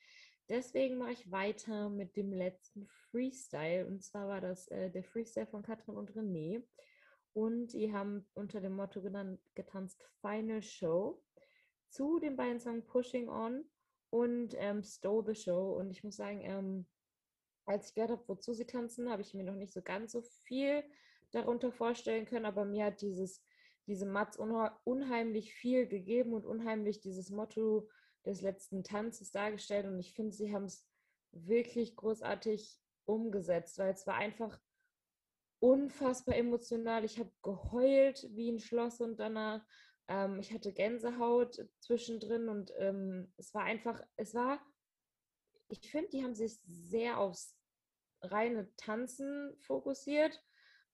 Deswegen mache ich weiter mit dem letzten Freestyle. Und zwar war das äh, der Freestyle von Katrin und René. Und die haben unter dem Motto genannt, getanzt Final Show zu den beiden Songs Pushing On und ähm, Stole the Show. Und ich muss sagen, ähm, als ich gehört habe, wozu sie tanzen, habe ich mir noch nicht so ganz so viel darunter vorstellen können. Aber mir hat dieses, diese Mats unheimlich viel gegeben und unheimlich dieses Motto des letzten Tanzes dargestellt und ich finde, sie haben es wirklich großartig umgesetzt, weil es war einfach unfassbar emotional. Ich habe geheult wie ein Schloss und danach. Ähm, ich hatte Gänsehaut zwischendrin und ähm, es war einfach, es war, ich finde, die haben sich sehr aufs reine Tanzen fokussiert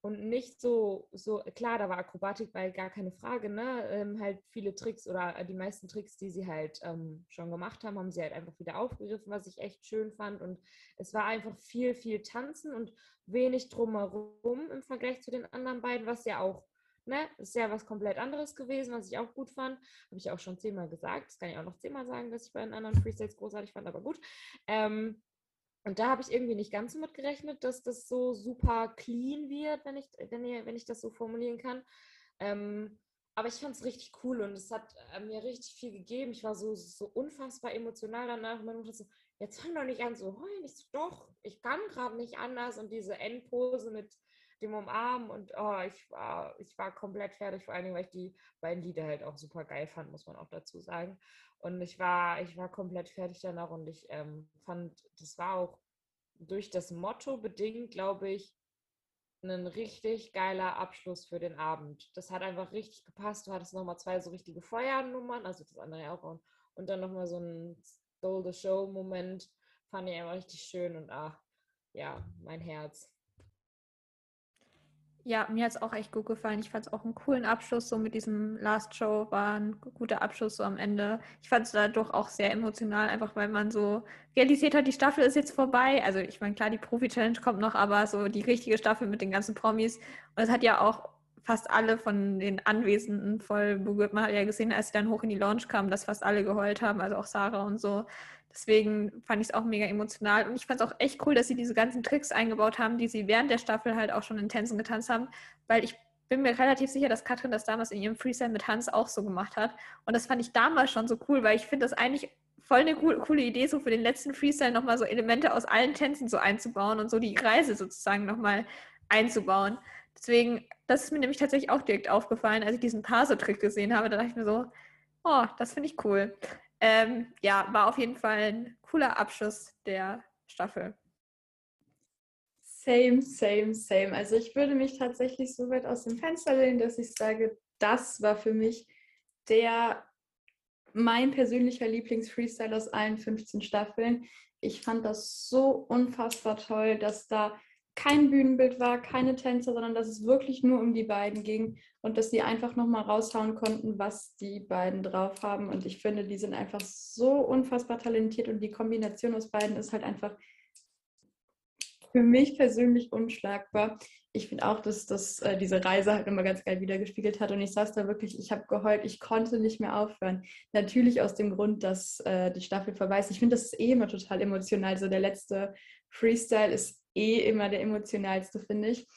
und nicht so, so, klar, da war Akrobatik bei gar keine Frage, ne? Ähm, halt viele Tricks oder die meisten Tricks, die sie halt ähm, schon gemacht haben, haben sie halt einfach wieder aufgegriffen, was ich echt schön fand. Und es war einfach viel, viel Tanzen und wenig drumherum im Vergleich zu den anderen beiden, was ja auch, ne, ist ja was komplett anderes gewesen, was ich auch gut fand. Habe ich auch schon zehnmal gesagt. Das kann ich auch noch zehnmal sagen, dass ich bei den anderen Freestyles großartig fand, aber gut. Ähm, und da habe ich irgendwie nicht ganz so mit gerechnet, dass das so super clean wird, wenn ich, wenn ich, wenn ich das so formulieren kann. Ähm, aber ich fand es richtig cool und es hat äh, mir richtig viel gegeben. Ich war so, so unfassbar emotional danach. Und meine Mutter so, jetzt fang doch nicht an so heulen. Ich so, doch, ich kann gerade nicht anders. Und diese Endpose mit dem Umarmen und oh, ich war, ich war komplett fertig, vor allen Dingen, weil ich die beiden Lieder halt auch super geil fand, muss man auch dazu sagen. Und ich war, ich war komplett fertig danach und ich ähm, fand, das war auch durch das Motto bedingt, glaube ich, ein richtig geiler Abschluss für den Abend. Das hat einfach richtig gepasst. Du hattest nochmal zwei so richtige Feuernummern, also das andere ja auch. Und dann nochmal so ein Stole the Show-Moment. Fand ich einfach richtig schön und ach, ja, mein Herz. Ja, mir hat es auch echt gut gefallen. Ich fand es auch einen coolen Abschluss, so mit diesem Last Show war ein guter Abschluss so am Ende. Ich fand es dadurch auch sehr emotional, einfach weil man so realisiert hat, die Staffel ist jetzt vorbei. Also ich meine, klar, die Profi-Challenge kommt noch, aber so die richtige Staffel mit den ganzen Promis. Und es hat ja auch fast alle von den Anwesenden voll berührt. Man hat ja gesehen, als sie dann hoch in die Lounge kamen, dass fast alle geheult haben, also auch Sarah und so. Deswegen fand ich es auch mega emotional. Und ich fand es auch echt cool, dass sie diese ganzen Tricks eingebaut haben, die sie während der Staffel halt auch schon in Tänzen getanzt haben. Weil ich bin mir relativ sicher, dass Katrin das damals in ihrem Freestyle mit Hans auch so gemacht hat. Und das fand ich damals schon so cool, weil ich finde das eigentlich voll eine coole Idee, so für den letzten Freestyle nochmal so Elemente aus allen Tänzen so einzubauen und so die Kreise sozusagen nochmal einzubauen. Deswegen, das ist mir nämlich tatsächlich auch direkt aufgefallen, als ich diesen Paso-Trick gesehen habe. Da dachte ich mir so, oh, das finde ich cool. Ähm, ja, war auf jeden Fall ein cooler Abschluss der Staffel. Same, same, same. Also ich würde mich tatsächlich so weit aus dem Fenster lehnen, dass ich sage, das war für mich der mein persönlicher Lieblings-Freestyle aus allen 15 Staffeln. Ich fand das so unfassbar toll, dass da kein Bühnenbild war, keine Tänzer, sondern dass es wirklich nur um die beiden ging und dass die einfach nochmal raushauen konnten, was die beiden drauf haben. Und ich finde, die sind einfach so unfassbar talentiert und die Kombination aus beiden ist halt einfach für mich persönlich unschlagbar. Ich finde auch, dass das, äh, diese Reise halt immer ganz geil wiedergespiegelt hat. Und ich saß da wirklich, ich habe geheult, ich konnte nicht mehr aufhören. Natürlich aus dem Grund, dass äh, die Staffel vorbei ist. Ich finde, das ist eh immer total emotional. So der letzte Freestyle ist eh immer der emotionalste, finde ich.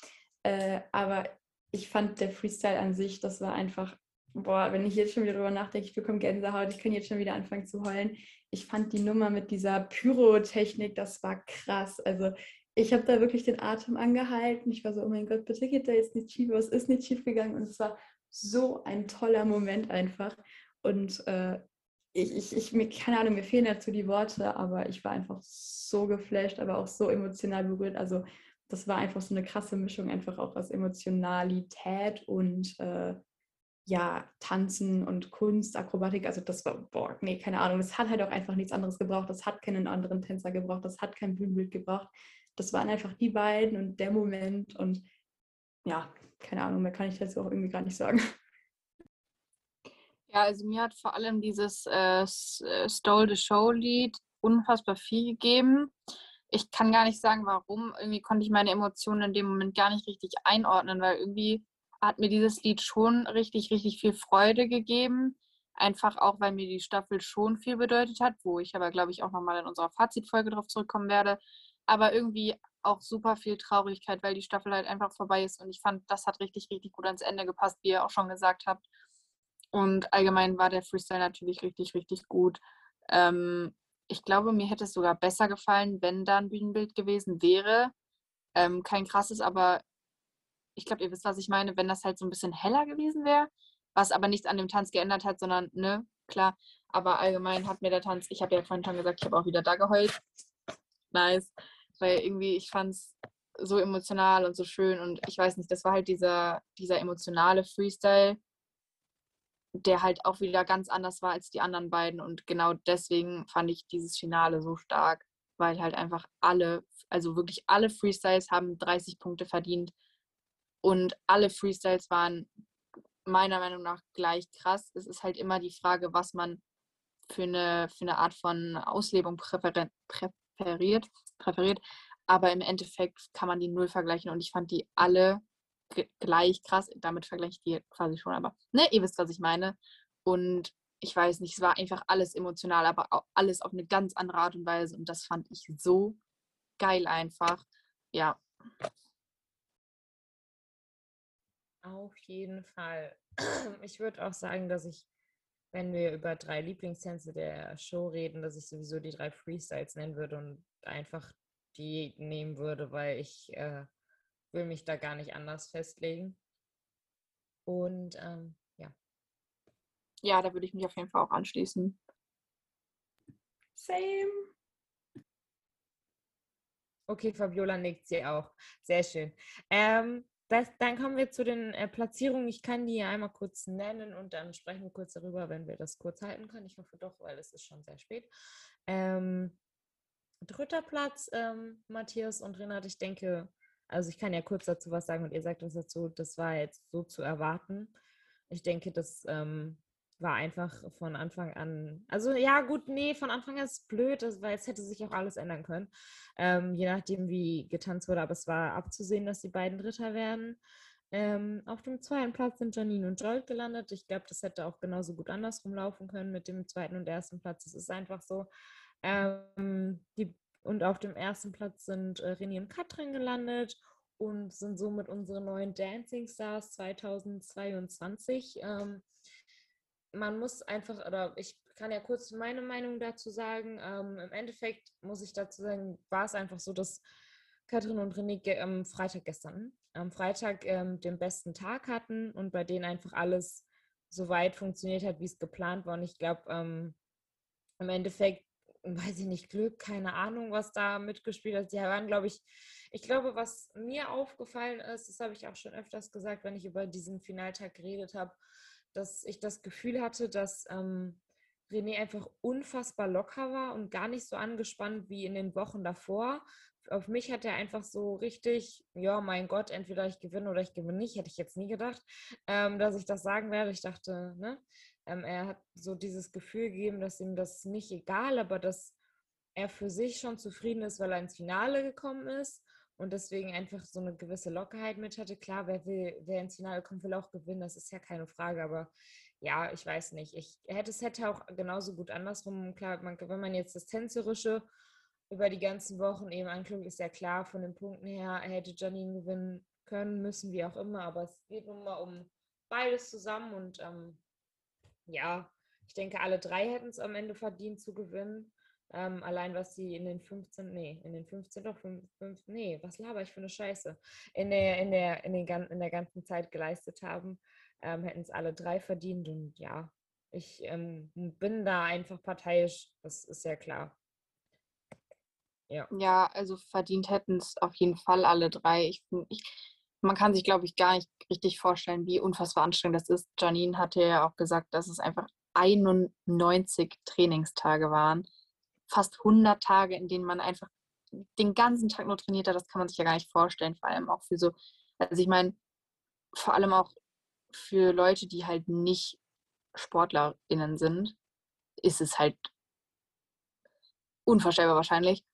Äh, aber ich fand der Freestyle an sich, das war einfach, boah, wenn ich jetzt schon wieder drüber nachdenke, ich bekomme Gänsehaut, ich kann jetzt schon wieder anfangen zu heulen. Ich fand die Nummer mit dieser Pyrotechnik, das war krass. Also ich habe da wirklich den Atem angehalten. Ich war so, oh mein Gott, bitte geht da jetzt nicht schief, es ist nicht schief gegangen. Und es war so ein toller Moment einfach. Und äh, ich, ich, ich, mir, keine Ahnung, mir fehlen dazu die Worte, aber ich war einfach so geflasht, aber auch so emotional berührt. Also das war einfach so eine krasse Mischung, einfach auch aus Emotionalität und äh, ja, Tanzen und Kunst, Akrobatik. Also das war, boah, nee, keine Ahnung. Das hat halt auch einfach nichts anderes gebraucht. Das hat keinen anderen Tänzer gebraucht. Das hat kein Bühnenbild gebraucht das waren einfach die beiden und der Moment und ja, keine Ahnung, mehr kann ich dazu auch irgendwie gar nicht sagen. Ja, also mir hat vor allem dieses äh, äh, Stole the Show Lied unfassbar viel gegeben. Ich kann gar nicht sagen, warum. Irgendwie konnte ich meine Emotionen in dem Moment gar nicht richtig einordnen, weil irgendwie hat mir dieses Lied schon richtig, richtig viel Freude gegeben. Einfach auch, weil mir die Staffel schon viel bedeutet hat, wo ich aber, glaube ich, auch nochmal in unserer Fazitfolge drauf zurückkommen werde aber irgendwie auch super viel Traurigkeit, weil die Staffel halt einfach vorbei ist. Und ich fand, das hat richtig, richtig gut ans Ende gepasst, wie ihr auch schon gesagt habt. Und allgemein war der Freestyle natürlich richtig, richtig gut. Ähm, ich glaube, mir hätte es sogar besser gefallen, wenn da ein Bühnenbild gewesen wäre. Ähm, kein krasses, aber ich glaube, ihr wisst, was ich meine, wenn das halt so ein bisschen heller gewesen wäre, was aber nichts an dem Tanz geändert hat, sondern, ne, klar. Aber allgemein hat mir der Tanz, ich habe ja vorhin schon gesagt, ich habe auch wieder da geheult. Nice weil irgendwie ich fand es so emotional und so schön und ich weiß nicht, das war halt dieser, dieser emotionale Freestyle, der halt auch wieder ganz anders war als die anderen beiden und genau deswegen fand ich dieses Finale so stark, weil halt einfach alle, also wirklich alle Freestyles haben 30 Punkte verdient und alle Freestyles waren meiner Meinung nach gleich krass. Es ist halt immer die Frage, was man für eine, für eine Art von Auslebung präferiert, präferiert, präferiert. Aber im Endeffekt kann man die null vergleichen und ich fand die alle gleich krass. Damit vergleiche ich die quasi schon, aber ne, ihr wisst, was ich meine. Und ich weiß nicht, es war einfach alles emotional, aber alles auf eine ganz andere Art und Weise. Und das fand ich so geil einfach. Ja. Auf jeden Fall. Ich würde auch sagen, dass ich, wenn wir über drei Lieblingstänze der Show reden, dass ich sowieso die drei Freestyles nennen würde und einfach die nehmen würde, weil ich äh, will mich da gar nicht anders festlegen. Und ähm, ja. Ja, da würde ich mich auf jeden Fall auch anschließen. Same. Okay, Fabiola nickt sie auch. Sehr schön. Ähm, das, dann kommen wir zu den äh, Platzierungen. Ich kann die einmal kurz nennen und dann sprechen wir kurz darüber, wenn wir das kurz halten können. Ich hoffe doch, weil es ist schon sehr spät. Ähm, dritter Platz, ähm, Matthias und Renat. Ich denke, also ich kann ja kurz dazu was sagen und ihr sagt was dazu. Das war jetzt so zu erwarten. Ich denke, das ähm, war einfach von Anfang an. Also ja, gut, nee, von Anfang an ist es blöd, weil es hätte sich auch alles ändern können. Ähm, je nachdem, wie getanzt wurde. Aber es war abzusehen, dass die beiden Dritter werden. Ähm, auf dem zweiten Platz sind Janine und Jolt gelandet. Ich glaube, das hätte auch genauso gut andersrum laufen können mit dem zweiten und ersten Platz. Es ist einfach so. Ähm, die, und auf dem ersten Platz sind äh, René und Katrin gelandet und sind somit unsere neuen Dancing Stars 2022. Ähm, man muss einfach, oder ich kann ja kurz meine Meinung dazu sagen. Ähm, Im Endeffekt muss ich dazu sagen, war es einfach so, dass Katrin und René am Freitag gestern, am Freitag ähm, den besten Tag hatten und bei denen einfach alles so weit funktioniert hat, wie es geplant war. Und ich glaube, ähm, im Endeffekt, weiß ich nicht, Glück, keine Ahnung, was da mitgespielt hat. Sie waren, glaube ich, ich glaube, was mir aufgefallen ist, das habe ich auch schon öfters gesagt, wenn ich über diesen Finaltag geredet habe, dass ich das Gefühl hatte, dass ähm, René einfach unfassbar locker war und gar nicht so angespannt wie in den Wochen davor. Auf mich hat er einfach so richtig, ja, mein Gott, entweder ich gewinne oder ich gewinne nicht, hätte ich jetzt nie gedacht, ähm, dass ich das sagen werde. Ich dachte, ne, ähm, er hat so dieses Gefühl gegeben, dass ihm das nicht egal, aber dass er für sich schon zufrieden ist, weil er ins Finale gekommen ist und deswegen einfach so eine gewisse Lockerheit mit hatte. Klar, wer will, wer ins Finale kommt, will auch gewinnen, das ist ja keine Frage, aber ja, ich weiß nicht. Ich hätte es hätte auch genauso gut andersrum. Klar, man, wenn man jetzt das Tänzerische über die ganzen Wochen eben anguckt, ist ja klar, von den Punkten her hätte Janine gewinnen können, müssen, wie auch immer. Aber es geht nun mal um beides zusammen und ähm, ja, ich denke, alle drei hätten es am Ende verdient zu gewinnen. Ähm, allein was sie in den 15, nee, in den 15 doch, 5, 5, nee, was laber ich für eine Scheiße, in der, in der, in den, in der ganzen Zeit geleistet haben ähm, hätten es alle drei verdient. Und ja, ich ähm, bin da einfach parteiisch, das ist ja klar. Ja, ja also verdient hätten es auf jeden Fall alle drei. Ich, ich, man kann sich, glaube ich, gar nicht richtig vorstellen, wie unfassbar anstrengend das ist. Janine hatte ja auch gesagt, dass es einfach 91 Trainingstage waren. Fast 100 Tage, in denen man einfach den ganzen Tag nur trainiert hat. Das kann man sich ja gar nicht vorstellen. Vor allem auch für so, also ich meine, vor allem auch für Leute, die halt nicht SportlerInnen sind, ist es halt unvorstellbar wahrscheinlich.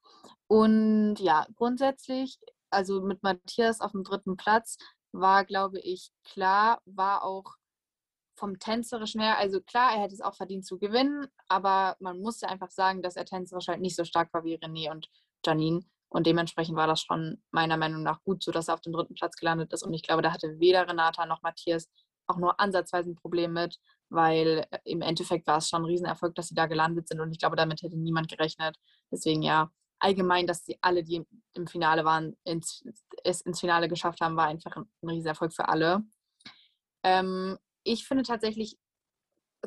Und ja, grundsätzlich, also mit Matthias auf dem dritten Platz war, glaube ich, klar, war auch vom Tänzerischen her, also klar, er hätte es auch verdient zu gewinnen, aber man musste einfach sagen, dass er tänzerisch halt nicht so stark war wie René und Janine. Und dementsprechend war das schon meiner Meinung nach gut so, dass er auf dem dritten Platz gelandet ist. Und ich glaube, da hatte weder Renata noch Matthias auch nur ansatzweise ein Problem mit, weil äh, im Endeffekt war es schon ein Riesenerfolg, dass sie da gelandet sind und ich glaube, damit hätte niemand gerechnet. Deswegen ja, allgemein, dass sie alle, die im Finale waren, ins, es ins Finale geschafft haben, war einfach ein Riesenerfolg für alle. Ähm, ich finde tatsächlich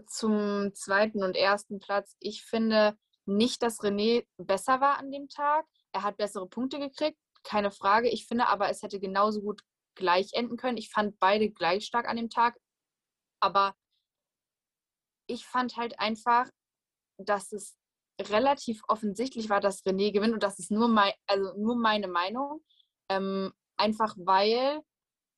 zum zweiten und ersten Platz, ich finde nicht, dass René besser war an dem Tag. Er hat bessere Punkte gekriegt, keine Frage. Ich finde aber, es hätte genauso gut gleich enden können. Ich fand beide gleich stark an dem Tag, aber ich fand halt einfach, dass es relativ offensichtlich war, dass René gewinnt und das ist nur, mein, also nur meine Meinung. Ähm, einfach weil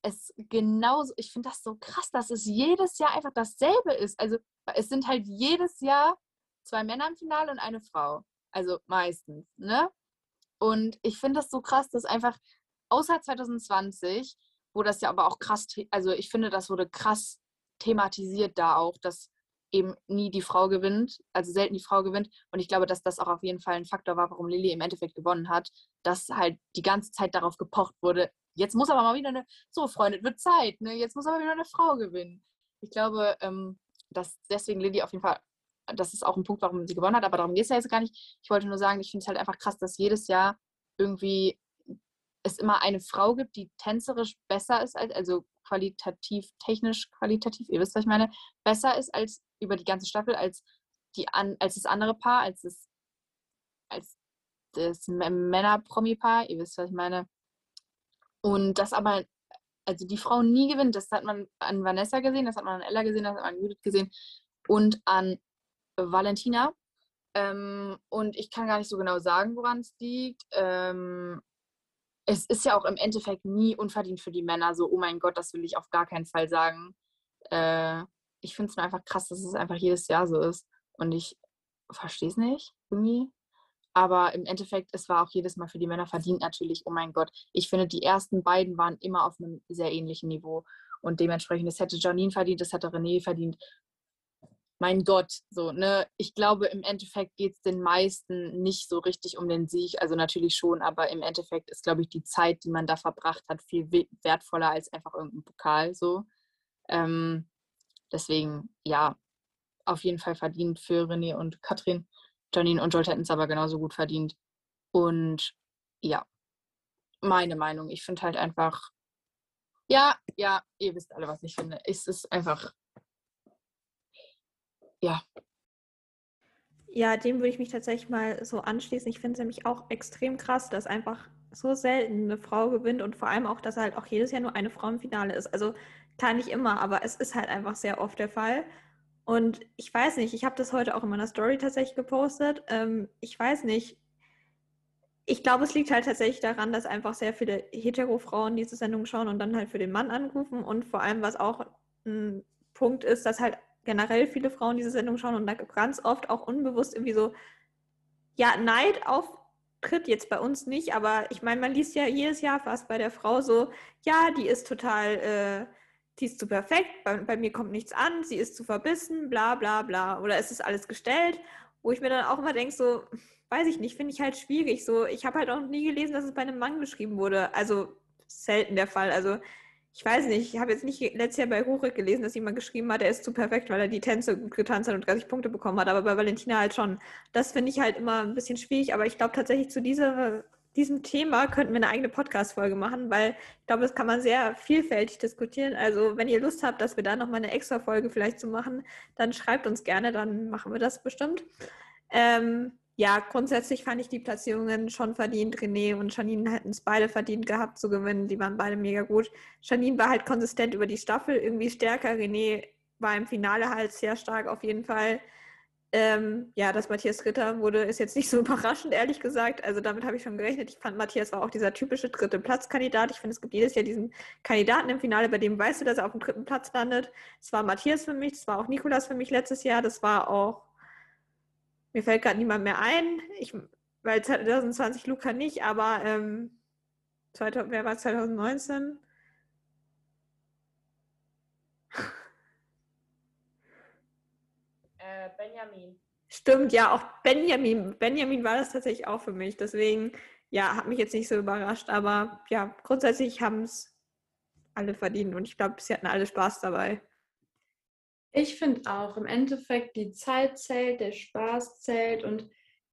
es genauso, ich finde das so krass, dass es jedes Jahr einfach dasselbe ist. Also es sind halt jedes Jahr zwei Männer im Finale und eine Frau. Also meistens, ne? Und ich finde das so krass, dass einfach außer 2020 wo das ja aber auch krass, also ich finde, das wurde krass thematisiert da auch, dass eben nie die Frau gewinnt, also selten die Frau gewinnt. Und ich glaube, dass das auch auf jeden Fall ein Faktor war, warum Lilly im Endeffekt gewonnen hat, dass halt die ganze Zeit darauf gepocht wurde, jetzt muss aber mal wieder eine, so Freunde, wird Zeit, ne? jetzt muss aber wieder eine Frau gewinnen. Ich glaube, ähm, dass deswegen Lilly auf jeden Fall, das ist auch ein Punkt, warum sie gewonnen hat, aber darum geht es ja jetzt gar nicht. Ich wollte nur sagen, ich finde es halt einfach krass, dass jedes Jahr irgendwie es immer eine Frau gibt, die tänzerisch besser ist, als, also qualitativ, technisch qualitativ, ihr wisst, was ich meine, besser ist als über die ganze Staffel, als, die als das andere Paar, als das, als das Männer-Promi-Paar, ihr wisst, was ich meine. Und das aber, also die Frau nie gewinnt, das hat man an Vanessa gesehen, das hat man an Ella gesehen, das hat man an Judith gesehen und an Valentina. Ähm, und ich kann gar nicht so genau sagen, woran es liegt. Ähm, es ist ja auch im Endeffekt nie unverdient für die Männer. So, oh mein Gott, das will ich auf gar keinen Fall sagen. Äh, ich finde es einfach krass, dass es einfach jedes Jahr so ist. Und ich verstehe es nicht irgendwie. Aber im Endeffekt, es war auch jedes Mal für die Männer verdient natürlich. Oh mein Gott. Ich finde, die ersten beiden waren immer auf einem sehr ähnlichen Niveau. Und dementsprechend, das hätte Janine verdient, das hätte René verdient. mein Gott, so, ne, ich glaube, im Endeffekt geht es den meisten nicht so richtig um den Sieg, also natürlich schon, aber im Endeffekt ist, glaube ich, die Zeit, die man da verbracht hat, viel wertvoller als einfach irgendein Pokal, so. Ähm, deswegen, ja, auf jeden Fall verdient für René und Katrin. Janine und Jolt hätten es aber genauso gut verdient. Und ja, meine Meinung. Ich finde halt einfach, ja, ja, ihr wisst alle, was ich finde. Es ist einfach, ja. Ja, dem würde ich mich tatsächlich mal so anschließen. Ich finde es nämlich auch extrem krass, dass einfach so selten eine Frau gewinnt und vor allem auch, dass halt auch jedes Jahr nur eine Frau im Finale ist. Also klar nicht immer, aber es ist halt einfach sehr oft der Fall. Und ich weiß nicht, ich habe das heute auch in meiner Story tatsächlich gepostet. Ähm, ich weiß nicht. Ich glaube, es liegt halt tatsächlich daran, dass einfach sehr viele Hetero-Frauen diese Sendung schauen und dann halt für den Mann anrufen. Und vor allem, was auch ein Punkt ist, dass halt generell viele Frauen diese Sendung schauen und da ganz oft auch unbewusst irgendwie so, ja, Neid auftritt, jetzt bei uns nicht, aber ich meine, man liest ja jedes Jahr fast bei der Frau so, ja, die ist total. Äh, die ist zu perfekt, bei, bei, mir kommt nichts an, sie ist zu verbissen, bla bla bla. Oder es ist alles gestellt, wo ich mir dann auch immer denke, so, weiß ich nicht, finde ich halt schwierig. So, ich habe halt auch nie gelesen, dass es bei einem Mann geschrieben wurde. Also selten der Fall. Also ich weiß nicht, ich habe jetzt nicht letztes Jahr bei Rurik gelesen, dass jemand geschrieben hat, er ist zu perfekt, weil er die Tänze gut getanzt hat und 30 Punkte bekommen hat, aber bei Valentina halt schon. Das finde ich halt immer ein bisschen schwierig, aber ich glaube tatsächlich zu dieser diesem Thema könnten wir eine eigene Podcast-Folge machen, weil ich glaube, das kann man sehr vielfältig diskutieren. Also, wenn ihr Lust habt, dass wir da nochmal eine extra Folge vielleicht zu machen, dann schreibt uns gerne, dann machen wir das bestimmt. Ähm, ja, grundsätzlich fand ich die Platzierungen schon verdient. René und Janine hätten es beide verdient gehabt zu gewinnen. Die waren beide mega gut. Janine war halt konsistent über die Staffel irgendwie stärker. René war im Finale halt sehr stark auf jeden Fall. Ähm, ja, dass Matthias Ritter wurde, ist jetzt nicht so überraschend, ehrlich gesagt. Also damit habe ich schon gerechnet. Ich fand, Matthias war auch dieser typische dritte Platzkandidat. Ich finde, es gibt jedes Jahr diesen Kandidaten im Finale, bei dem weißt du, dass er auf dem dritten Platz landet. Es war Matthias für mich, das war auch Nikolas für mich letztes Jahr, das war auch, mir fällt gerade niemand mehr ein, ich, weil 2020 Luca nicht, aber ähm, 2000, wer war 2019? Äh, Benjamin. Stimmt, ja, auch Benjamin. Benjamin war das tatsächlich auch für mich. Deswegen, ja, hat mich jetzt nicht so überrascht. Aber ja, grundsätzlich haben es alle verdient und ich glaube, sie hatten alle Spaß dabei. Ich finde auch, im Endeffekt die Zeit zählt, der Spaß zählt und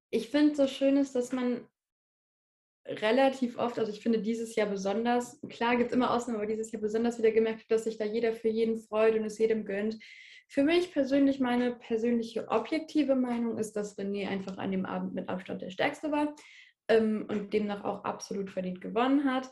ich finde so schön ist, dass man relativ oft, also ich finde dieses Jahr besonders, klar gibt es immer Ausnahmen, aber dieses Jahr besonders wieder gemerkt, dass sich da jeder für jeden freut und es jedem gönnt. Für mich persönlich, meine persönliche objektive Meinung ist, dass René einfach an dem Abend mit Abstand der Stärkste war ähm, und demnach auch absolut verdient gewonnen hat.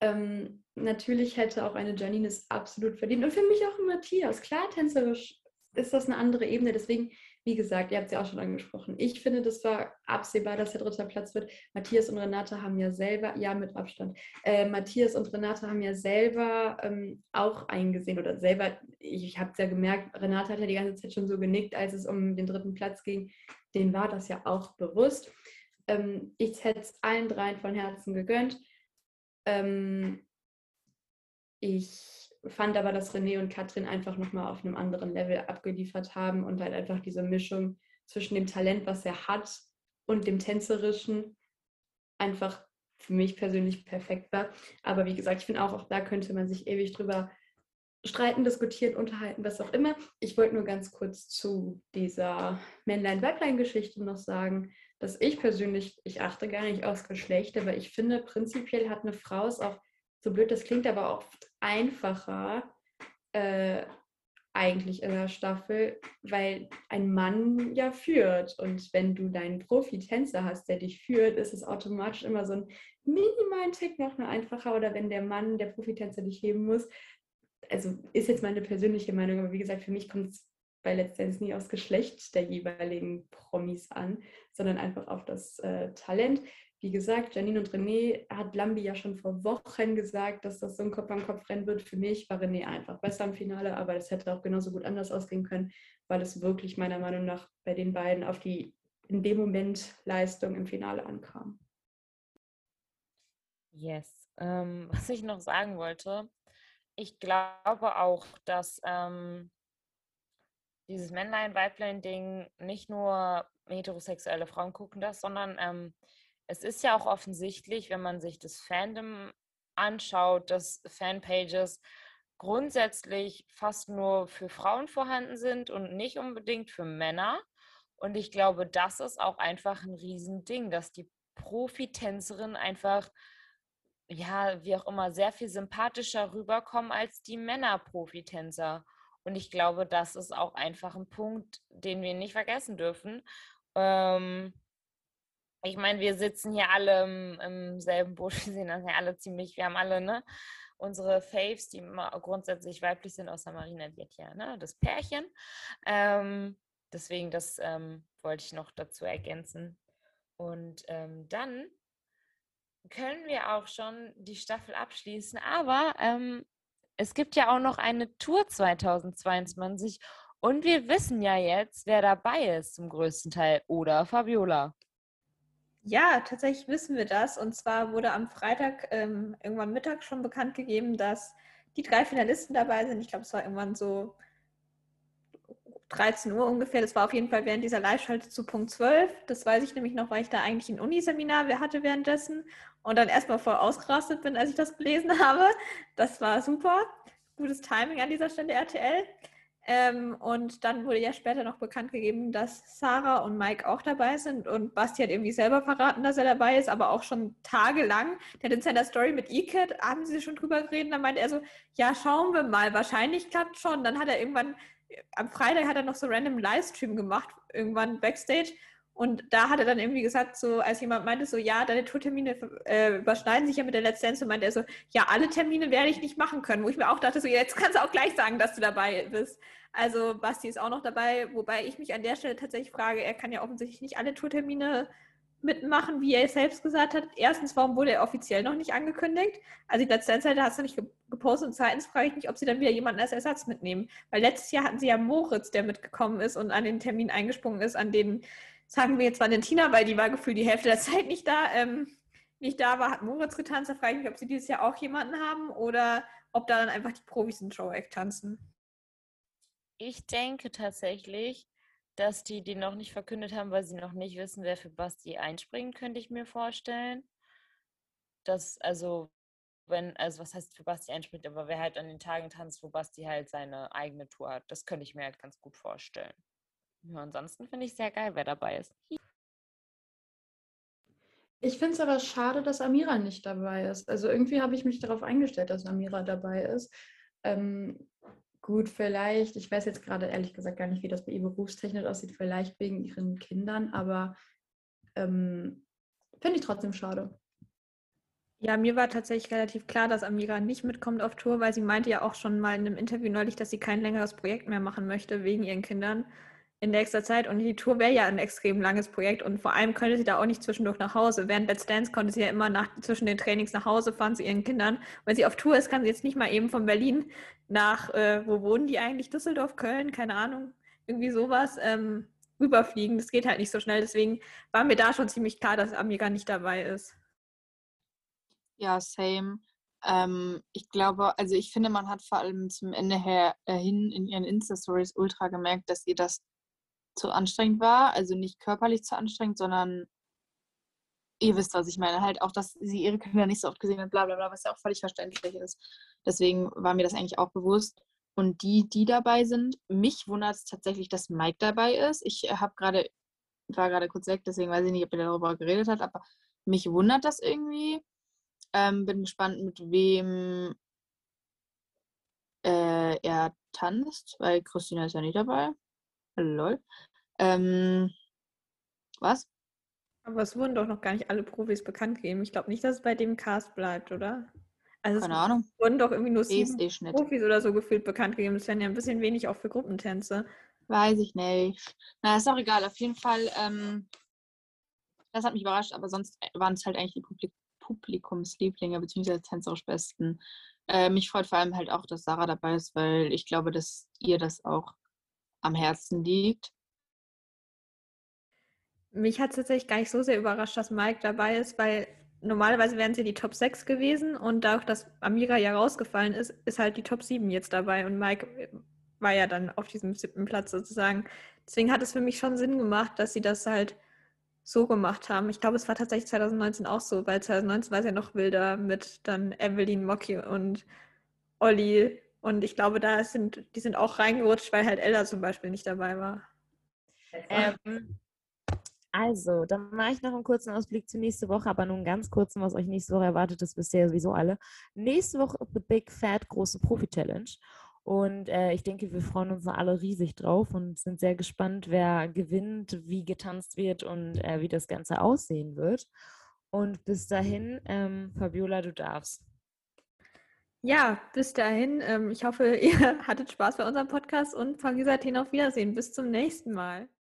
Ähm, natürlich hätte auch eine Janine es absolut verdient und für mich auch ein Matthias. Klar, tänzerisch ist das eine andere Ebene, deswegen wie gesagt, ihr habt es ja auch schon angesprochen. Ich finde, das war absehbar, dass der dritte Platz wird. Matthias und Renate haben ja selber, ja, mit Abstand, äh, Matthias und Renate haben ja selber ähm, auch eingesehen oder selber, ich, ich habe es ja gemerkt, Renate hat ja die ganze Zeit schon so genickt, als es um den dritten Platz ging. Denen war das ja auch bewusst. Ähm, ich hätte es allen dreien von Herzen gegönnt. Ähm, ich fand aber, dass René und Katrin einfach nochmal auf einem anderen Level abgeliefert haben und halt einfach diese Mischung zwischen dem Talent, was er hat, und dem Tänzerischen einfach für mich persönlich perfekt war. Aber wie gesagt, ich finde auch, auch da könnte man sich ewig drüber streiten, diskutieren, unterhalten, was auch immer. Ich wollte nur ganz kurz zu dieser Männlein-Weiblein-Geschichte noch sagen, dass ich persönlich, ich achte gar nicht aufs Geschlecht, aber ich finde, prinzipiell hat eine Frau es auch so blöd das klingt, aber oft einfacher äh, eigentlich in der Staffel, weil ein Mann ja führt. Und wenn du deinen Profi-Tänzer hast, der dich führt, ist es automatisch immer so ein minimalen Tick noch nur einfacher. Oder wenn der Mann, der Profitänzer dich heben muss. Also ist jetzt meine persönliche Meinung, aber wie gesagt, für mich kommt es bei letztendlich nie aufs Geschlecht der jeweiligen Promis an, sondern einfach auf das äh, Talent wie gesagt, Janine und René hat Lambi ja schon vor Wochen gesagt, dass das so ein Kopf an Kopf rennen wird. Für mich war René einfach besser im Finale, aber es hätte auch genauso gut anders ausgehen können, weil es wirklich meiner Meinung nach bei den beiden auf die in dem Moment Leistung im Finale ankam. Yes. Ähm, was ich noch sagen wollte, ich glaube auch, dass ähm, dieses Männlein-Weiblein-Ding, nicht nur heterosexuelle Frauen gucken das, sondern ähm, es ist ja auch offensichtlich, wenn man sich das Fandom anschaut, dass Fanpages grundsätzlich fast nur für Frauen vorhanden sind und nicht unbedingt für Männer. Und ich glaube, das ist auch einfach ein Riesending, dass die Profitänzerinnen einfach, ja, wie auch immer, sehr viel sympathischer rüberkommen als die Männer-Profitänzer. Und ich glaube, das ist auch einfach ein Punkt, den wir nicht vergessen dürfen. Ähm, ich meine, wir sitzen hier alle im, im, selben Boot, wir sehen das ja alle ziemlich, wir haben alle, ne? Unsere Faves, die grundsätzlich weiblich sind, außer Marina, die ja, ne? Das Pärchen. Ähm, deswegen, das ähm, wollte ich noch dazu ergänzen. Und ähm, dann können wir auch schon die Staffel abschließen. Aber ähm, es gibt ja auch noch eine Tour 2022 und wir wissen ja jetzt, wer dabei ist zum größten Teil. Oder Fabiola? Ja, tatsächlich wissen wir das. Und zwar wurde am Freitag ähm, irgendwann Mittag schon bekannt gegeben, dass die drei Finalisten dabei sind. Ich glaube, es war irgendwann so 13 Uhr ungefähr. Das war auf jeden Fall während dieser Live-Schalte zu Punkt 12. Das weiß ich nämlich noch, weil ich da eigentlich ein Uniseminar hatte währenddessen und dann erstmal voll ausgerastet bin, als ich das gelesen habe. Das war super. Gutes Timing an dieser Stelle, RTL. Ähm, und dann wurde ja später noch bekannt gegeben, dass Sarah und Mike auch dabei sind. Und Basti hat irgendwie selber verraten, dass er dabei ist, aber auch schon tagelang. Der hat in seiner Story mit E-Cat, haben sie schon drüber geredet. Dann meinte er so, ja, schauen wir mal, wahrscheinlich klappt schon. Dann hat er irgendwann, am Freitag hat er noch so random Livestream gemacht, irgendwann Backstage. Und da hat er dann irgendwie gesagt, so als jemand meinte, so ja, deine Tourtermine äh, überschneiden sich ja mit der Let's Dance, und meinte er so, ja, alle Termine werde ich nicht machen können. Wo ich mir auch dachte, so jetzt kannst du auch gleich sagen, dass du dabei bist. Also Basti ist auch noch dabei, wobei ich mich an der Stelle tatsächlich frage, er kann ja offensichtlich nicht alle Tourtermine mitmachen, wie er selbst gesagt hat. Erstens, warum wurde er offiziell noch nicht angekündigt? Also die Seite hat es noch nicht gepostet und zweitens frage ich mich, ob sie dann wieder jemanden als Ersatz mitnehmen. Weil letztes Jahr hatten sie ja Moritz, der mitgekommen ist und an den Termin eingesprungen ist, an den sagen wir jetzt Valentina, weil die war gefühlt die Hälfte der Zeit nicht da, ähm, nicht da war, hat Moritz getanzt. Da frage ich mich, ob sie dieses Jahr auch jemanden haben oder ob da dann einfach die Profis in Show Act tanzen. Ich denke tatsächlich, dass die die noch nicht verkündet haben, weil sie noch nicht wissen, wer für Basti einspringt, könnte ich mir vorstellen. Das, also, wenn, also was heißt für Basti einspringt, aber wer halt an den Tagen tanzt, wo Basti halt seine eigene Tour hat, das könnte ich mir halt ganz gut vorstellen. Ja, ansonsten finde ich sehr geil, wer dabei ist. Ich finde es aber schade, dass Amira nicht dabei ist. Also irgendwie habe ich mich darauf eingestellt, dass Amira dabei ist. Ähm, gut, vielleicht, ich weiß jetzt gerade ehrlich gesagt gar nicht, wie das bei ihr berufstechnisch aussieht, vielleicht wegen ihren Kindern, aber ähm, finde ich trotzdem schade. Ja, mir war tatsächlich relativ klar, dass Amira nicht mitkommt auf Tour, weil sie meinte ja auch schon mal in einem Interview neulich, dass sie kein längeres Projekt mehr machen möchte wegen ihren Kindern in nächster Zeit. Und die Tour wäre ja ein extrem langes Projekt und vor allem könnte sie da auch nicht zwischendurch nach Hause. Während Let's Dance konnte sie ja immer nach, zwischen den Trainings nach Hause fahren zu ihren Kindern. Wenn sie auf Tour ist, kann sie jetzt nicht mal eben von Berlin nach, äh, wo wohnen die eigentlich? Düsseldorf, Köln, keine Ahnung, irgendwie sowas, ähm, rüberfliegen. Das geht halt nicht so schnell. Deswegen war mir da schon ziemlich klar, dass Amiga nicht dabei ist. Ja, same. Ähm, ich glaube, also ich finde, man hat vor allem zum Ende her, äh, hin in ihren Insta-Stories ultra gemerkt, dass ihr das zu anstrengend war. Also nicht körperlich zu anstrengend, sondern ihr wisst, was ich meine. Halt auch, dass sie ihre Kinder nicht so oft gesehen hat, bla bla bla, was ja auch völlig verständlich ist. Deswegen war mir das eigentlich auch bewusst. Und die, die dabei sind, mich wundert es tatsächlich, dass Mike dabei ist. Ich habe gerade, war gerade kurz weg, deswegen weiß ich nicht, ob er darüber geredet hat, aber mich wundert das irgendwie. Ähm, bin gespannt, mit wem äh, er tanzt, weil Christina ist ja nicht dabei. Lol. Ähm, was? Aber es wurden doch noch gar nicht alle Profis bekannt gegeben. Ich glaube nicht, dass es bei dem Cast bleibt, oder? Also Keine Ahnung. wurden doch irgendwie nur sieben Profis oder so gefühlt bekannt gegeben. Das wären ja ein bisschen wenig auch für Gruppentänze. Weiß ich nicht. Na, ist auch egal. Auf jeden Fall, ähm, das hat mich überrascht, aber sonst waren es halt eigentlich die Publik Publikumslieblinge bzw. tänzerisch Besten. Äh, mich freut vor allem halt auch, dass Sarah dabei ist, weil ich glaube, dass ihr das auch am Herzen liegt. Mich hat es tatsächlich gar nicht so sehr überrascht, dass Mike dabei ist, weil normalerweise wären sie die Top 6 gewesen und dadurch, dass Amira ja rausgefallen ist, ist halt die Top 7 jetzt dabei und Mike war ja dann auf diesem siebten Platz sozusagen. Deswegen hat es für mich schon Sinn gemacht, dass sie das halt so gemacht haben. Ich glaube, es war tatsächlich 2019 auch so, weil 2019 war es ja noch wilder mit dann Evelyn, Mocky und Olli. Und ich glaube, da sind, die sind auch reingerutscht, weil halt Ella zum Beispiel nicht dabei war. Ähm, also, dann mache ich noch einen kurzen Ausblick zur nächste Woche, aber nur einen ganz kurzen, was euch nächste Woche erwartet, das wisst ihr ja sowieso alle. Nächste Woche The Big Fat Große Profi-Challenge. Und äh, ich denke, wir freuen uns alle riesig drauf und sind sehr gespannt, wer gewinnt, wie getanzt wird und äh, wie das Ganze aussehen wird. Und bis dahin, ähm, Fabiola, du darfst. Ja, bis dahin. Ähm, ich hoffe, ihr hattet Spaß bei unserem Podcast und dieser Tee auf Wiedersehen. Bis zum nächsten Mal.